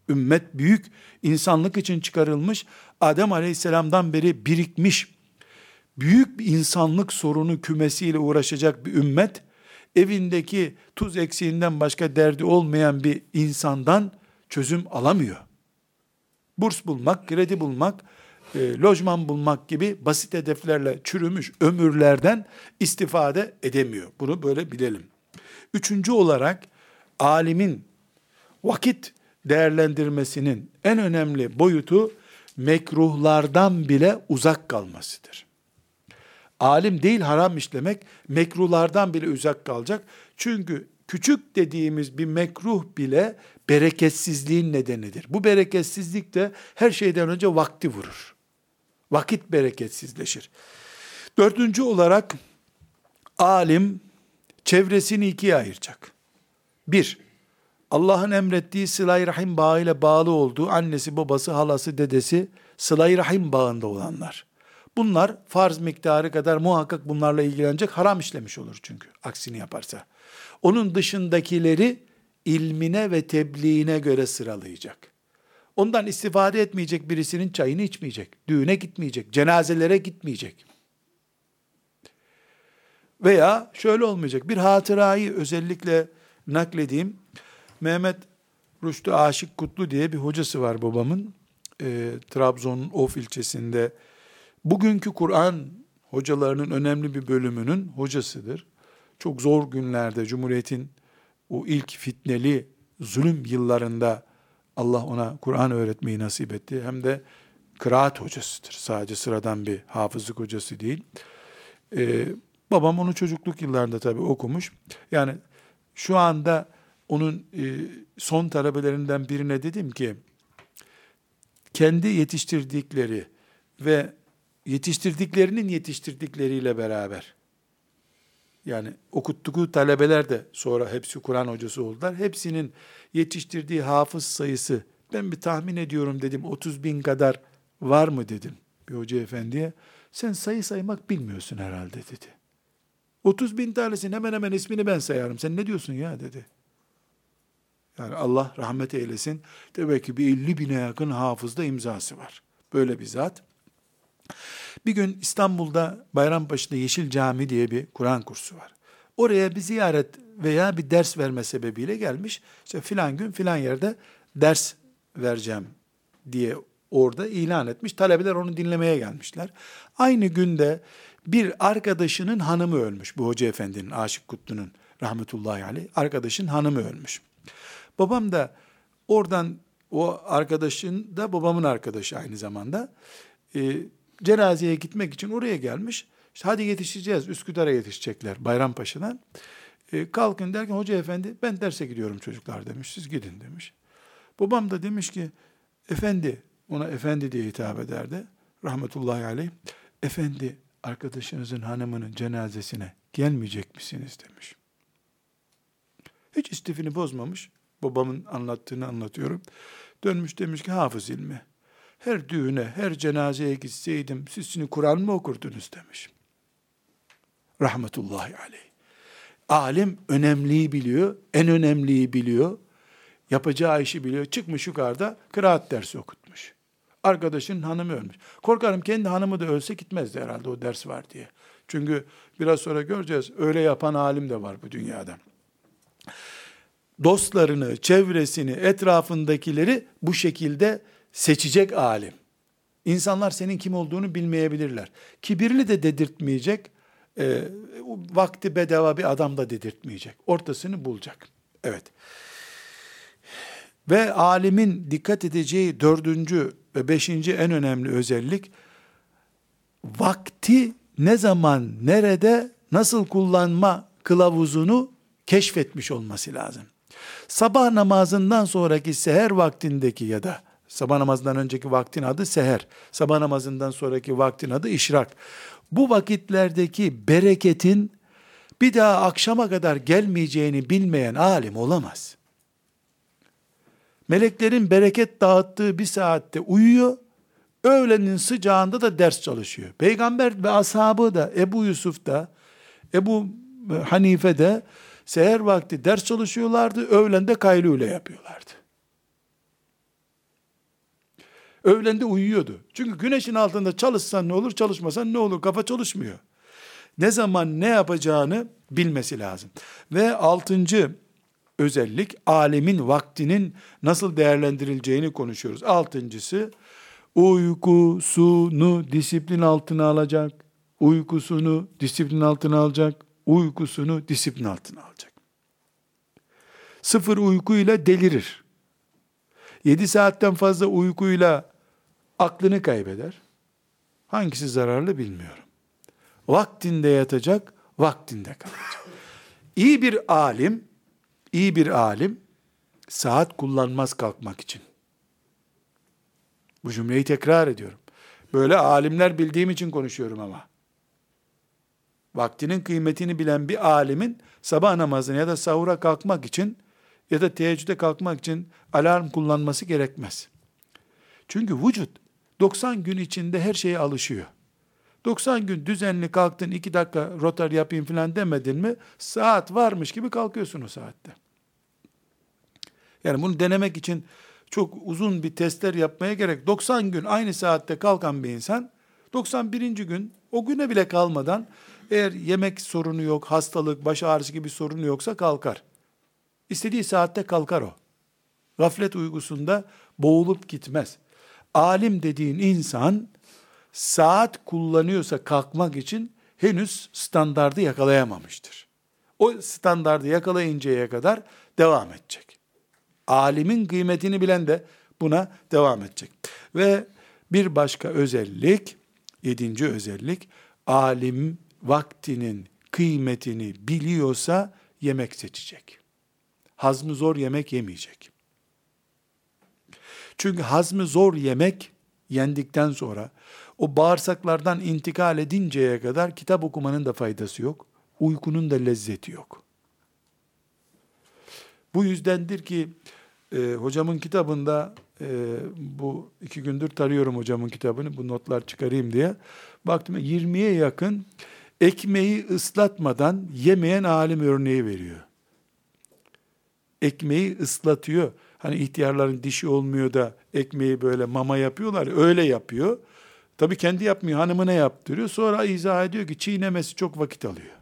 Ümmet büyük, insanlık için çıkarılmış, Adem aleyhisselamdan beri birikmiş, büyük bir insanlık sorunu kümesiyle uğraşacak bir ümmet, evindeki tuz eksiğinden başka derdi olmayan bir insandan çözüm alamıyor. Burs bulmak, kredi bulmak, e, lojman bulmak gibi basit hedeflerle çürümüş ömürlerden istifade edemiyor. Bunu böyle bilelim. Üçüncü olarak alimin vakit değerlendirmesinin en önemli boyutu mekruhlardan bile uzak kalmasıdır. Alim değil haram işlemek, mekruhlardan bile uzak kalacak. Çünkü küçük dediğimiz bir mekruh bile bereketsizliğin nedenidir. Bu bereketsizlik de her şeyden önce vakti vurur. Vakit bereketsizleşir. Dördüncü olarak alim çevresini ikiye ayıracak. Bir, Allah'ın emrettiği sıla-i rahim bağıyla bağlı olduğu annesi, babası, halası, dedesi sıla-i rahim bağında olanlar. Bunlar farz miktarı kadar muhakkak bunlarla ilgilenecek haram işlemiş olur çünkü aksini yaparsa. Onun dışındakileri ilmine ve tebliğine göre sıralayacak. Ondan istifade etmeyecek birisinin çayını içmeyecek, düğüne gitmeyecek, cenazelere gitmeyecek. Veya şöyle olmayacak, bir hatırayı özellikle nakledeyim. Mehmet Rüştü Aşık Kutlu diye bir hocası var babamın. E, Trabzon'un Of ilçesinde. Bugünkü Kur'an hocalarının önemli bir bölümünün hocasıdır. Çok zor günlerde Cumhuriyet'in o ilk fitneli zulüm yıllarında Allah ona Kur'an öğretmeyi nasip etti. Hem de kıraat hocasıdır. Sadece sıradan bir hafızlık hocası değil. Ee, babam onu çocukluk yıllarında tabii okumuş. Yani şu anda onun e, son talebelerinden birine dedim ki, kendi yetiştirdikleri ve yetiştirdiklerinin yetiştirdikleriyle beraber, yani okuttuğu talebeler de sonra hepsi Kur'an hocası oldular. Hepsinin yetiştirdiği hafız sayısı, ben bir tahmin ediyorum dedim, 30 bin kadar var mı dedim bir hoca efendiye. Sen sayı saymak bilmiyorsun herhalde dedi. 30 bin tanesinin hemen hemen ismini ben sayarım. Sen ne diyorsun ya dedi. Yani Allah rahmet eylesin. Demek ki bir 50 bine yakın hafızda imzası var. Böyle bir zat. Bir gün İstanbul'da Bayrampaşa'da Yeşil Cami diye bir Kur'an kursu var. Oraya bir ziyaret veya bir ders verme sebebiyle gelmiş. İşte filan gün filan yerde ders vereceğim diye orada ilan etmiş. Talebeler onu dinlemeye gelmişler. Aynı günde bir arkadaşının hanımı ölmüş. Bu hoca efendinin, Aşık Kutlu'nun rahmetullahi aleyh. Arkadaşın hanımı ölmüş. Babam da oradan o arkadaşın da babamın arkadaşı aynı zamanda. E, cenazeye gitmek için oraya gelmiş. İşte hadi yetişeceğiz. Üsküdar'a yetişecekler Bayrampaşa'dan. E, kalkın derken hoca efendi ben derse gidiyorum çocuklar demiş. Siz gidin demiş. Babam da demiş ki efendi ona efendi diye hitap ederdi. Rahmetullahi aleyh. Efendi arkadaşınızın hanımının cenazesine gelmeyecek misiniz demiş. Hiç istifini bozmamış. Babamın anlattığını anlatıyorum. Dönmüş demiş ki hafız ilmi. Her düğüne, her cenazeye gitseydim siz şimdi Kur'an mı okurdunuz demiş. Rahmetullahi aleyh. Alim önemliyi biliyor, en önemliyi biliyor. Yapacağı işi biliyor. Çıkmış yukarıda kıraat dersi okutmuş. Arkadaşın hanımı ölmüş. Korkarım kendi hanımı da ölse gitmezdi herhalde o ders var diye. Çünkü biraz sonra göreceğiz öyle yapan alim de var bu dünyada. Dostlarını, çevresini, etrafındakileri bu şekilde seçecek alim. İnsanlar senin kim olduğunu bilmeyebilirler. Kibirli de dedirtmeyecek, e, vakti bedava bir adam da dedirtmeyecek. Ortasını bulacak. Evet. Ve alimin dikkat edeceği dördüncü ve beşinci en önemli özellik, vakti ne zaman, nerede, nasıl kullanma kılavuzunu keşfetmiş olması lazım. Sabah namazından sonraki seher vaktindeki ya da sabah namazından önceki vaktin adı seher, sabah namazından sonraki vaktin adı işrak. Bu vakitlerdeki bereketin bir daha akşama kadar gelmeyeceğini bilmeyen alim olamaz. Meleklerin bereket dağıttığı bir saatte uyuyor, öğlenin sıcağında da ders çalışıyor. Peygamber ve ashabı da Ebu Yusuf da Ebu Hanife de seher vakti ders çalışıyorlardı, öğlende kaylule yapıyorlardı. Öğlende uyuyordu. Çünkü güneşin altında çalışsan ne olur, çalışmasan ne olur, kafa çalışmıyor. Ne zaman ne yapacağını bilmesi lazım. Ve altıncı özellik, alemin vaktinin nasıl değerlendirileceğini konuşuyoruz. Altıncısı, uykusunu disiplin altına alacak, uykusunu disiplin altına alacak, uykusunu disiplin altına alacak. Sıfır uykuyla delirir. Yedi saatten fazla uykuyla aklını kaybeder. Hangisi zararlı bilmiyorum. Vaktinde yatacak, vaktinde kalacak. İyi bir alim, iyi bir alim saat kullanmaz kalkmak için. Bu cümleyi tekrar ediyorum. Böyle alimler bildiğim için konuşuyorum ama. Vaktinin kıymetini bilen bir alimin sabah namazına ya da sahura kalkmak için ya da teheccüde kalkmak için alarm kullanması gerekmez. Çünkü vücut 90 gün içinde her şeye alışıyor. 90 gün düzenli kalktın iki dakika rotar yapayım falan demedin mi saat varmış gibi kalkıyorsun o saatte. Yani bunu denemek için çok uzun bir testler yapmaya gerek. 90 gün aynı saatte kalkan bir insan 91. gün o güne bile kalmadan eğer yemek sorunu yok, hastalık, baş ağrısı gibi sorunu yoksa kalkar. İstediği saatte kalkar o. Gaflet uygusunda boğulup gitmez. Alim dediğin insan saat kullanıyorsa kalkmak için henüz standardı yakalayamamıştır. O standardı yakalayıncaya kadar devam edecek. Alimin kıymetini bilen de buna devam edecek. Ve bir başka özellik, yedinci özellik, alim vaktinin kıymetini biliyorsa yemek seçecek. Hazmı zor yemek yemeyecek. Çünkü hazmı zor yemek yendikten sonra o bağırsaklardan intikal edinceye kadar kitap okumanın da faydası yok. Uykunun da lezzeti yok. Bu yüzdendir ki e, hocamın kitabında e, bu iki gündür tarıyorum hocamın kitabını bu notlar çıkarayım diye. Baktım 20'ye yakın ekmeği ıslatmadan yemeyen alim örneği veriyor. Ekmeği ıslatıyor. Hani ihtiyarların dişi olmuyor da ekmeği böyle mama yapıyorlar. Öyle yapıyor. Tabi kendi yapmıyor, hanımına yaptırıyor. Sonra izah ediyor ki çiğnemesi çok vakit alıyor.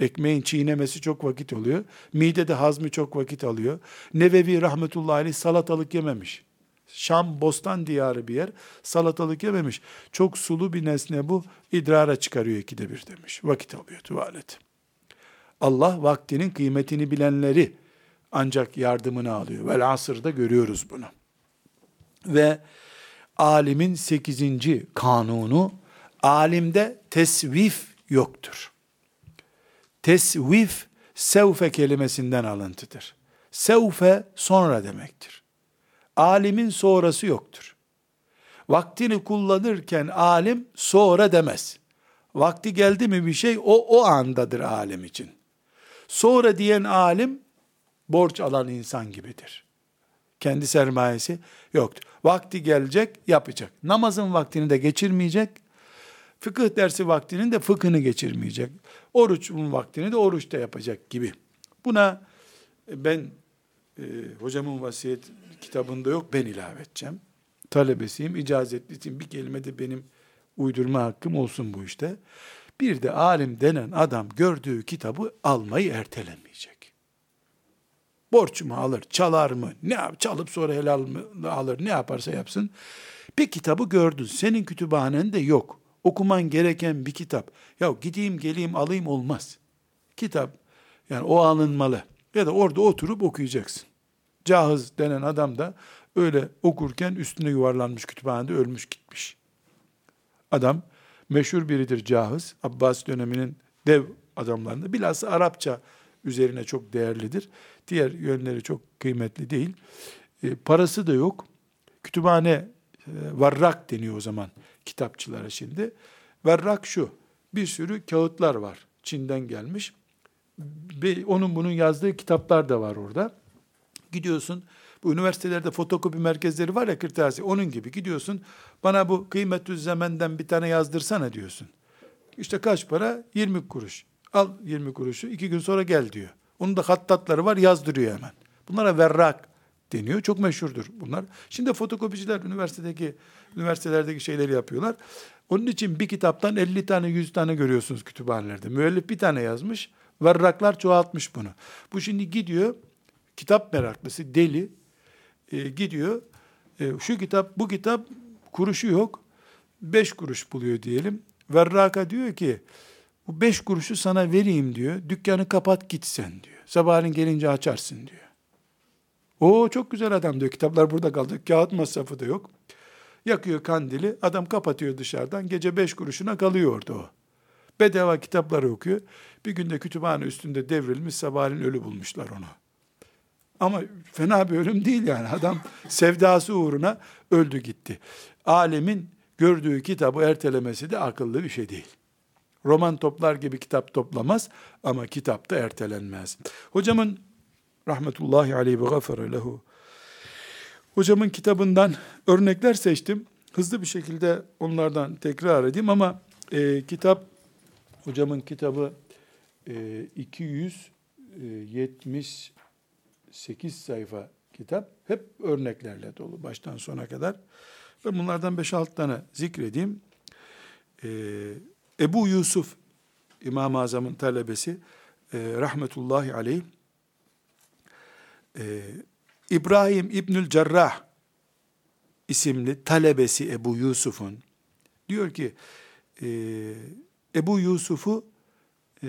Ekmeğin çiğnemesi çok vakit oluyor. Midede hazmi çok vakit alıyor. Nevevi rahmetullahi aleyh salatalık yememiş. Şam bostan diyarı bir yer. Salatalık yememiş. Çok sulu bir nesne bu. idrara çıkarıyor ikide bir demiş. Vakit alıyor tuvalet. Allah vaktinin kıymetini bilenleri ancak yardımını alıyor. Vel asırda görüyoruz bunu. Ve alimin sekizinci kanunu, alimde tesvif yoktur. Tesvif, sevfe kelimesinden alıntıdır. Sevfe sonra demektir. Alimin sonrası yoktur. Vaktini kullanırken alim sonra demez. Vakti geldi mi bir şey o o andadır alim için. Sonra diyen alim borç alan insan gibidir. Kendi sermayesi yoktur. Vakti gelecek yapacak. Namazın vaktini de geçirmeyecek. Fıkıh dersi vaktinin de fıkhını geçirmeyecek. Oruçun vaktini de oruçta yapacak gibi. Buna ben e, hocamın vasiyet kitabında yok ben ilave edeceğim. Talebesiyim, icazetlisiyim. Bir kelime de benim uydurma hakkım olsun bu işte. Bir de alim denen adam gördüğü kitabı almayı ertelemeyecek. Borç mu alır, çalar mı, ne yap, çalıp sonra helal mı alır, ne yaparsa yapsın. Bir kitabı gördün, senin kütüphanen de yok. Okuman gereken bir kitap. Ya gideyim geleyim alayım olmaz. Kitap yani o alınmalı. Ya da orada oturup okuyacaksın. Cahız denen adam da öyle okurken üstüne yuvarlanmış kütüphanede ölmüş gitmiş. Adam meşhur biridir Cahız. Abbas döneminin dev adamlarında. Bilhassa Arapça üzerine çok değerlidir. Diğer yönleri çok kıymetli değil. E, parası da yok. Kütüphane e, varrak deniyor o zaman kitapçılara şimdi. Varrak şu. Bir sürü kağıtlar var. Çin'den gelmiş. Onun bunun yazdığı kitaplar da var orada. Gidiyorsun bu üniversitelerde fotokopi merkezleri var ya kırtasiye onun gibi gidiyorsun. Bana bu kıymetü zemenden bir tane yazdırsana diyorsun. İşte kaç para? 20 kuruş. Al 20 kuruşu iki gün sonra gel diyor. Onun da hattatları var yazdırıyor hemen. Bunlara verrak deniyor. Çok meşhurdur bunlar. Şimdi fotokopiciler üniversitedeki üniversitelerdeki şeyleri yapıyorlar. Onun için bir kitaptan 50 tane 100 tane görüyorsunuz kütüphanelerde. Müellif bir tane yazmış. Verraklar çoğaltmış bunu. Bu şimdi gidiyor kitap meraklısı deli e, gidiyor. E, şu kitap bu kitap kuruşu yok. Beş kuruş buluyor diyelim. Verraka diyor ki bu beş kuruşu sana vereyim diyor. Dükkanı kapat gitsen diyor. Sabahleyin gelince açarsın diyor. O çok güzel adam diyor. Kitaplar burada kaldı. Kağıt masrafı da yok. Yakıyor kandili. Adam kapatıyor dışarıdan. Gece beş kuruşuna kalıyor orada o. Bedava kitapları okuyor. Bir günde kütüphane üstünde devrilmiş. Sabahleyin ölü bulmuşlar onu. Ama fena bir ölüm değil yani. Adam [LAUGHS] sevdası uğruna öldü gitti. Alemin gördüğü kitabı ertelemesi de akıllı bir şey değil. Roman toplar gibi kitap toplamaz ama kitap da ertelenmez. Hocamın rahmetullahi aleyhi ve gafere lehu. Hocamın kitabından örnekler seçtim. Hızlı bir şekilde onlardan tekrar edeyim ama e, kitap, hocamın kitabı e, 270 8 sayfa kitap hep örneklerle dolu baştan sona kadar. Ben bunlardan 5-6 tane zikredeyim. Ee, Ebu Yusuf İmam-ı Azam'ın talebesi e, rahmetullahi aleyh e, İbrahim İbnül Cerrah isimli talebesi Ebu Yusuf'un diyor ki e, Ebu Yusuf'u e,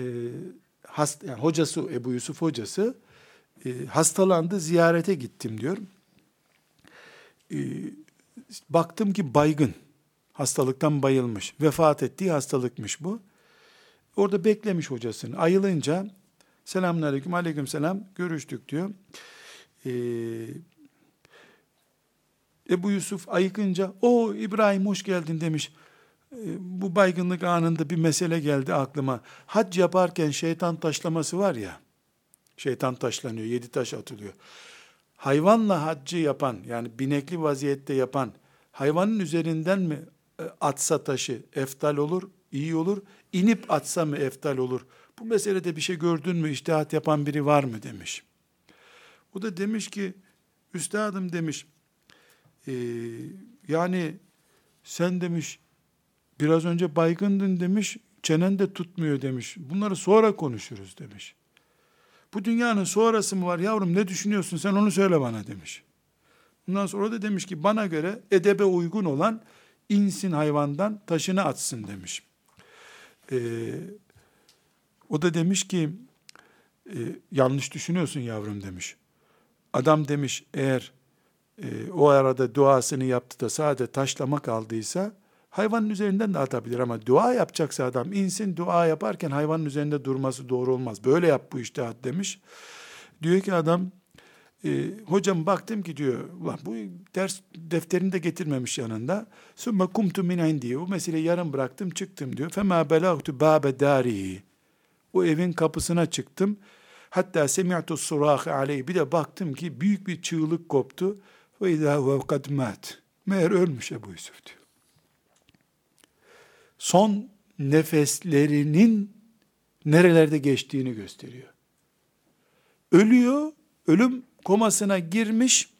hast, yani hocası Ebu Yusuf hocası e, hastalandı, ziyarete gittim diyor. E, baktım ki baygın, hastalıktan bayılmış, vefat ettiği hastalıkmış bu. Orada beklemiş hocasını. Ayılınca, selamun aleyküm, aleyküm selam, görüştük diyor. E, Ebu Yusuf ayıkınca, o İbrahim hoş geldin demiş. E, bu baygınlık anında bir mesele geldi aklıma. Hac yaparken şeytan taşlaması var ya, Şeytan taşlanıyor, yedi taş atılıyor. Hayvanla haccı yapan, yani binekli vaziyette yapan, hayvanın üzerinden mi atsa taşı eftal olur, iyi olur, inip atsa mı eftal olur? Bu meselede bir şey gördün mü, iştihat yapan biri var mı demiş. O da demiş ki, üstadım demiş, e, yani sen demiş, biraz önce baygındın demiş, çenen de tutmuyor demiş. Bunları sonra konuşuruz demiş. Bu dünyanın sonrası mı var yavrum ne düşünüyorsun sen onu söyle bana demiş. Bundan sonra da demiş ki bana göre edebe uygun olan insin hayvandan taşını atsın demiş. Ee, o da demiş ki e, yanlış düşünüyorsun yavrum demiş. Adam demiş eğer e, o arada duasını yaptı da sadece taşlama kaldıysa Hayvanın üzerinden de atabilir ama dua yapacaksa adam insin dua yaparken hayvanın üzerinde durması doğru olmaz. Böyle yap bu iştihat demiş. Diyor ki adam e, hocam baktım ki diyor, bu ders defterini de getirmemiş yanında. Sümme kumtu min indi. Bu meseleyi yarım bıraktım çıktım diyor. Fema belagtu babe darihi. O evin kapısına çıktım. Hatta semi'tu surahı aleyhi. Bir de baktım ki büyük bir çığlık koptu. Ve izâ huve kad mat. Meğer ölmüş Ebu Yusuf diyor. Son nefeslerinin nerelerde geçtiğini gösteriyor. Ölüyor, ölüm komasına girmiş,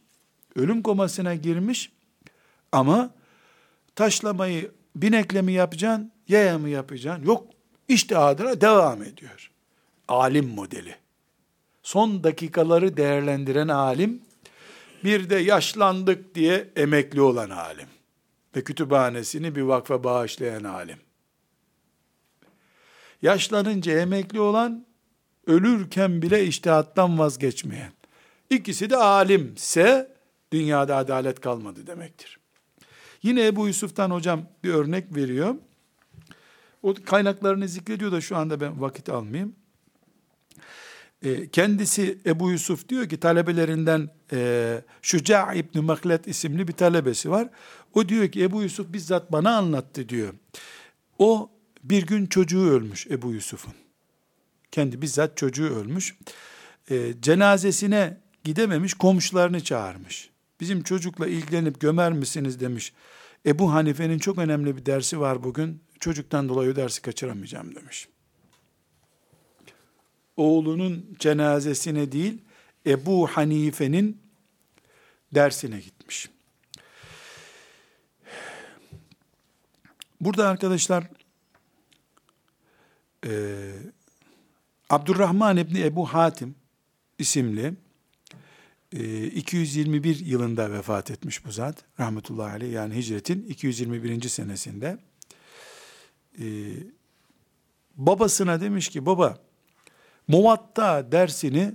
ölüm komasına girmiş ama taşlamayı binekle mi yapacaksın, yaya mı yapacaksın? Yok, işte adına devam ediyor. Alim modeli. Son dakikaları değerlendiren alim, bir de yaşlandık diye emekli olan alim ve kütüphanesini bir vakfa bağışlayan alim. Yaşlanınca emekli olan, ölürken bile iştihattan vazgeçmeyen. İkisi de alimse dünyada adalet kalmadı demektir. Yine Ebu Yusuf'tan hocam bir örnek veriyor. O kaynaklarını zikrediyor da şu anda ben vakit almayayım. E, kendisi Ebu Yusuf diyor ki talebelerinden e, Şuca İbni Maklet isimli bir talebesi var. O diyor ki Ebu Yusuf bizzat bana anlattı diyor. O bir gün çocuğu ölmüş Ebu Yusuf'un. Kendi bizzat çocuğu ölmüş. E, cenazesine gidememiş komşularını çağırmış. Bizim çocukla ilgilenip gömer misiniz demiş. Ebu Hanife'nin çok önemli bir dersi var bugün. Çocuktan dolayı dersi kaçıramayacağım demiş. Oğlunun cenazesine değil, Ebu Hanife'nin dersine gitmiş. Burada arkadaşlar e, Abdurrahman İbni Ebu Hatim isimli 221 e, yılında vefat etmiş bu zat. Rahmetullahi aleyh yani hicretin 221. senesinde. E, babasına demiş ki baba Muvatta dersini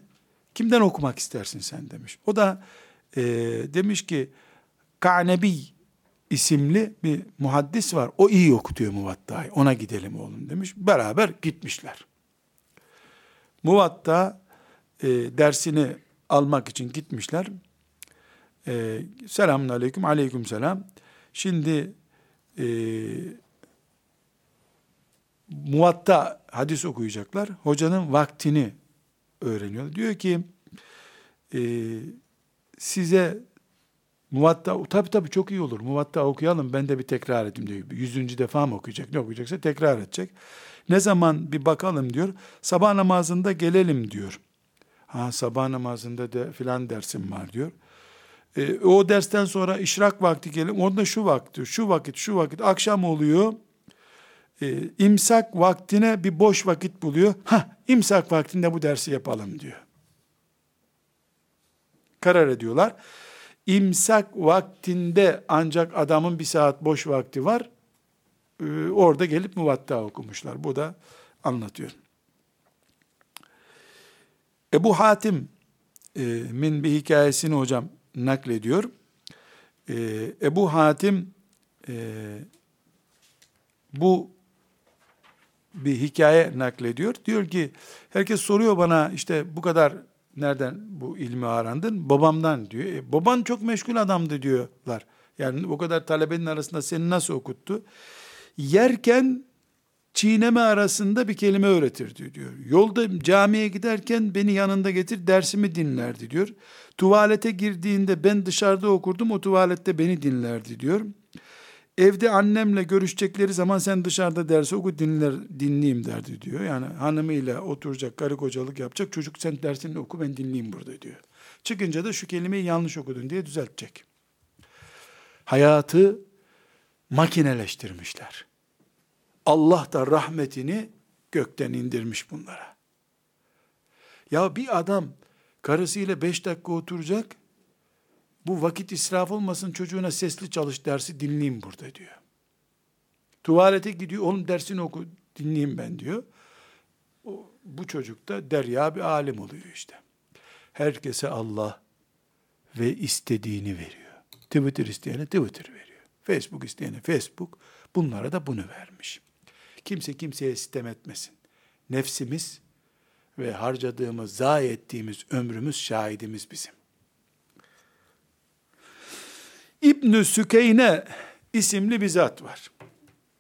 kimden okumak istersin sen demiş. O da e, demiş ki Ka'nebi isimli bir muhaddis var. O iyi okutuyor Muvatta'yı. Ona gidelim oğlum demiş. Beraber gitmişler. Muvatta e, dersini almak için gitmişler. E, selamun aleyküm, aleyküm selam. Şimdi e, muvatta hadis okuyacaklar. Hocanın vaktini öğreniyor. Diyor ki e, size muvatta tabi tabi çok iyi olur. Muvatta okuyalım ben de bir tekrar edeyim diyor. Yüzüncü defa mı okuyacak? Ne okuyacaksa tekrar edecek. Ne zaman bir bakalım diyor. Sabah namazında gelelim diyor. Ha sabah namazında da filan dersim var diyor. E, o dersten sonra işrak vakti gelelim. Onda şu vakti, şu vakit, şu vakit. Akşam oluyor. E, imsak vaktine bir boş vakit buluyor. Ha imsak vaktinde bu dersi yapalım diyor. Karar ediyorlar. İmsak vaktinde ancak adamın bir saat boş vakti var. E, orada gelip muvatta okumuşlar. Bu da anlatıyor. Ebu Hatim e, min bir hikayesini hocam naklediyor. E, Ebu Hatim e, bu bir hikaye naklediyor. Diyor ki herkes soruyor bana işte bu kadar nereden bu ilmi öğrendin? Babamdan diyor. E, baban çok meşgul adamdı diyorlar. Yani o kadar talebenin arasında seni nasıl okuttu? Yerken çiğneme arasında bir kelime öğretirdi diyor. Yolda camiye giderken beni yanında getir dersimi dinlerdi diyor. Tuvalete girdiğinde ben dışarıda okurdum o tuvalette beni dinlerdi diyor. Evde annemle görüşecekleri zaman sen dışarıda ders oku dinler, dinleyeyim derdi diyor. Yani hanımıyla oturacak, karı kocalık yapacak. Çocuk sen dersini oku ben dinleyeyim burada diyor. Çıkınca da şu kelimeyi yanlış okudun diye düzeltecek. Hayatı makineleştirmişler. Allah da rahmetini gökten indirmiş bunlara. Ya bir adam karısıyla beş dakika oturacak, bu vakit israf olmasın çocuğuna sesli çalış dersi dinleyeyim burada diyor. Tuvalete gidiyor, onun dersini oku, dinleyeyim ben diyor. O, bu çocuk da derya bir alim oluyor işte. Herkese Allah ve istediğini veriyor. Twitter isteyene Twitter veriyor. Facebook isteyene Facebook, bunlara da bunu vermiş. Kimse kimseye sitem etmesin. Nefsimiz ve harcadığımız, zayi ettiğimiz ömrümüz şahidimiz bizim. İbnü Sükeyne isimli bir zat var.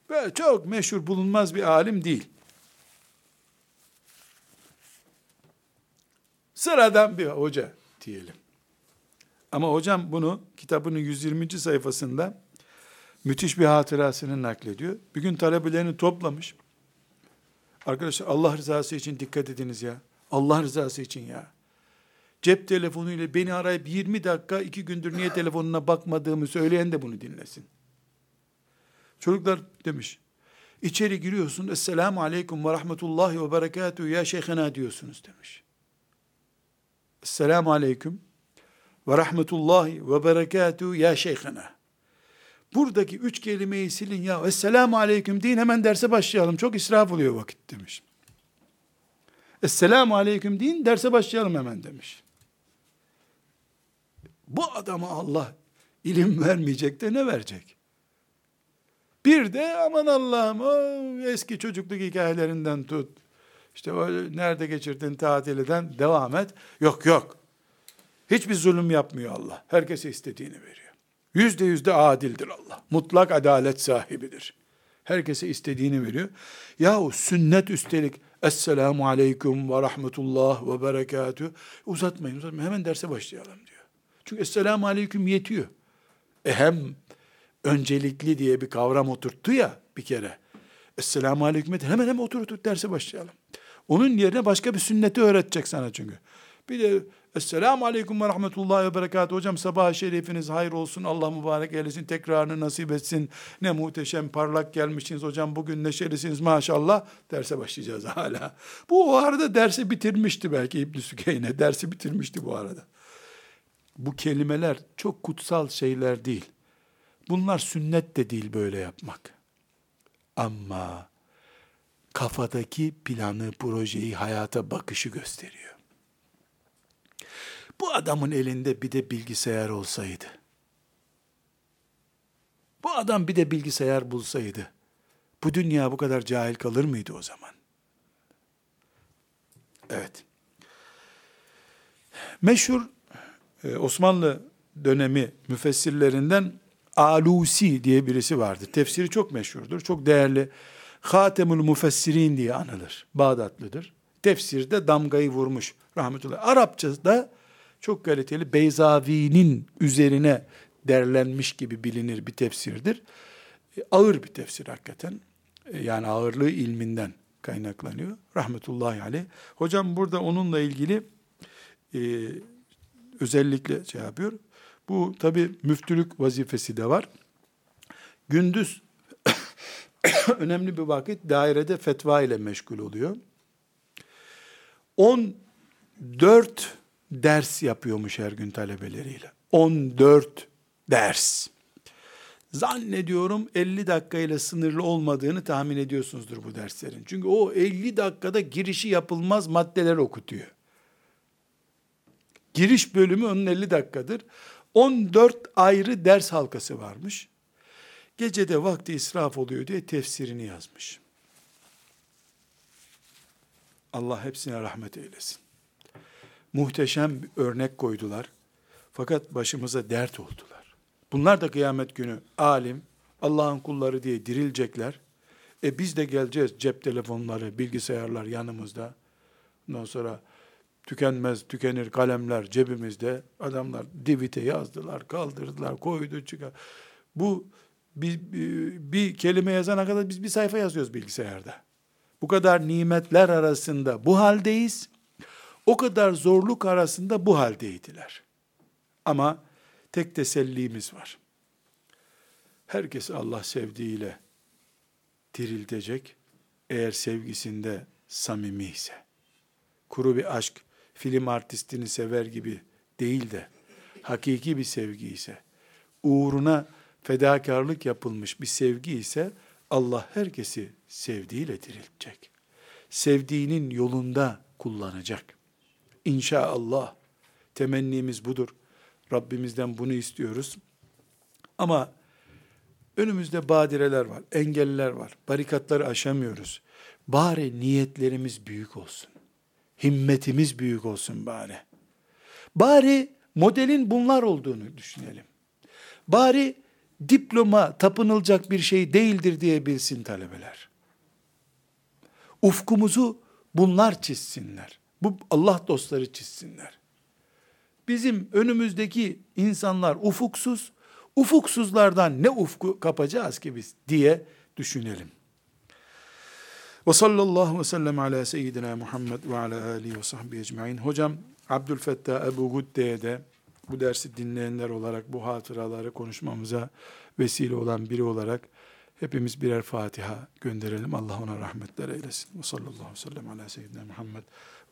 Ve çok meşhur bulunmaz bir alim değil. Sıradan bir hoca diyelim. Ama hocam bunu kitabının 120. sayfasında müthiş bir hatırasını naklediyor. Bir gün talebelerini toplamış. Arkadaşlar Allah rızası için dikkat ediniz ya. Allah rızası için ya. Cep telefonuyla beni arayıp 20 dakika iki gündür niye telefonuna bakmadığımı söyleyen de bunu dinlesin. Çocuklar demiş. İçeri giriyorsun. Esselamu aleyküm ve rahmetullahi ve berekatuhu ya şeyhena diyorsunuz demiş. Esselamu aleyküm ve rahmetullahi ve berekatuhu ya şeyhena. Buradaki üç kelimeyi silin ya. Esselamu aleyküm deyin hemen derse başlayalım. Çok israf oluyor vakit demiş. Esselamu aleyküm deyin derse başlayalım hemen demiş. Bu adama Allah ilim vermeyecek de ne verecek? Bir de aman Allah'ım eski çocukluk hikayelerinden tut. İşte o nerede geçirdin tatilden devam et. Yok yok. Hiçbir zulüm yapmıyor Allah. Herkese istediğini veriyor. Yüzde yüzde adildir Allah. Mutlak adalet sahibidir. Herkese istediğini veriyor. Yahu sünnet üstelik Esselamu aleyküm ve rahmetullah ve berekatü. Uzatmayın, uzatmayın. Hemen derse başlayalım diyor. Çünkü Esselamu aleyküm yetiyor. E hem öncelikli diye bir kavram oturttu ya bir kere. Esselamu aleyküm hemen hemen otur otur derse başlayalım. Onun yerine başka bir sünneti öğretecek sana çünkü. Bir de Esselamu Aleyküm ve Rahmetullahi ve Berekatuhu. Hocam sabah şerifiniz hayır olsun. Allah mübarek eylesin. Tekrarını nasip etsin. Ne muhteşem parlak gelmişsiniz hocam. Bugün neşelisiniz maşallah. Derse başlayacağız hala. Bu o arada dersi bitirmişti belki İbn Sükeyne. Dersi bitirmişti bu arada. Bu kelimeler çok kutsal şeyler değil. Bunlar sünnet de değil böyle yapmak. Ama kafadaki planı, projeyi, hayata bakışı gösteriyor. Bu adamın elinde bir de bilgisayar olsaydı, bu adam bir de bilgisayar bulsaydı, bu dünya bu kadar cahil kalır mıydı o zaman? Evet. Meşhur e, Osmanlı dönemi müfessirlerinden Alusi diye birisi vardı. Tefsiri çok meşhurdur, çok değerli. Hatemül Müfessirin diye anılır. Bağdatlıdır. Tefsirde damgayı vurmuş rahmetullah. Arapçada çok kaliteli Beyzavi'nin üzerine derlenmiş gibi bilinir bir tefsirdir. E, ağır bir tefsir hakikaten. E, yani ağırlığı ilminden kaynaklanıyor. Rahmetullahi aleyh. Hocam burada onunla ilgili e, özellikle şey yapıyor. Bu tabi müftülük vazifesi de var. Gündüz [COUGHS] önemli bir vakit dairede fetva ile meşgul oluyor. 14 ders yapıyormuş her gün talebeleriyle. 14 ders. Zannediyorum 50 dakikayla sınırlı olmadığını tahmin ediyorsunuzdur bu derslerin. Çünkü o 50 dakikada girişi yapılmaz maddeler okutuyor. Giriş bölümü onun 50 dakikadır. 14 ayrı ders halkası varmış. Gecede vakti israf oluyor diye tefsirini yazmış. Allah hepsine rahmet eylesin. Muhteşem bir örnek koydular. Fakat başımıza dert oldular. Bunlar da kıyamet günü alim, Allah'ın kulları diye dirilecekler. E biz de geleceğiz cep telefonları, bilgisayarlar yanımızda. Ondan sonra tükenmez, tükenir kalemler cebimizde. Adamlar divite yazdılar, kaldırdılar, koydu, çıkar. Bu bir, bir, bir kelime yazana kadar biz bir sayfa yazıyoruz bilgisayarda. Bu kadar nimetler arasında bu haldeyiz. O kadar zorluk arasında bu haldeydiler. Ama tek tesellimiz var. Herkes Allah sevdiğiyle diriltecek. Eğer sevgisinde samimi ise. Kuru bir aşk, film artistini sever gibi değil de hakiki bir sevgi ise, uğruna fedakarlık yapılmış bir sevgi ise Allah herkesi sevdiğiyle diriltecek. Sevdiğinin yolunda kullanacak. İnşallah temennimiz budur. Rabbimizden bunu istiyoruz. Ama önümüzde badireler var, engeller var. Barikatları aşamıyoruz. Bari niyetlerimiz büyük olsun. Himmetimiz büyük olsun bari. Bari modelin bunlar olduğunu düşünelim. bari diploma tapınılacak bir şey değildir diye bilsin talebeler. Ufkumuzu bunlar çizsinler. Bu Allah dostları çizsinler. Bizim önümüzdeki insanlar ufuksuz, ufuksuzlardan ne ufku kapacağız ki biz diye düşünelim. Ve sallallahu ve sellem ala seyyidina Muhammed ve ala alihi ve sahbihi ecmain. Hocam Abdülfettah Ebu Gudde'ye de bu dersi dinleyenler olarak bu hatıraları konuşmamıza vesile olan biri olarak hepimiz birer Fatiha gönderelim. Allah ona rahmetler eylesin. Ve sallallahu aleyhi ve sellem ala seyyidina Muhammed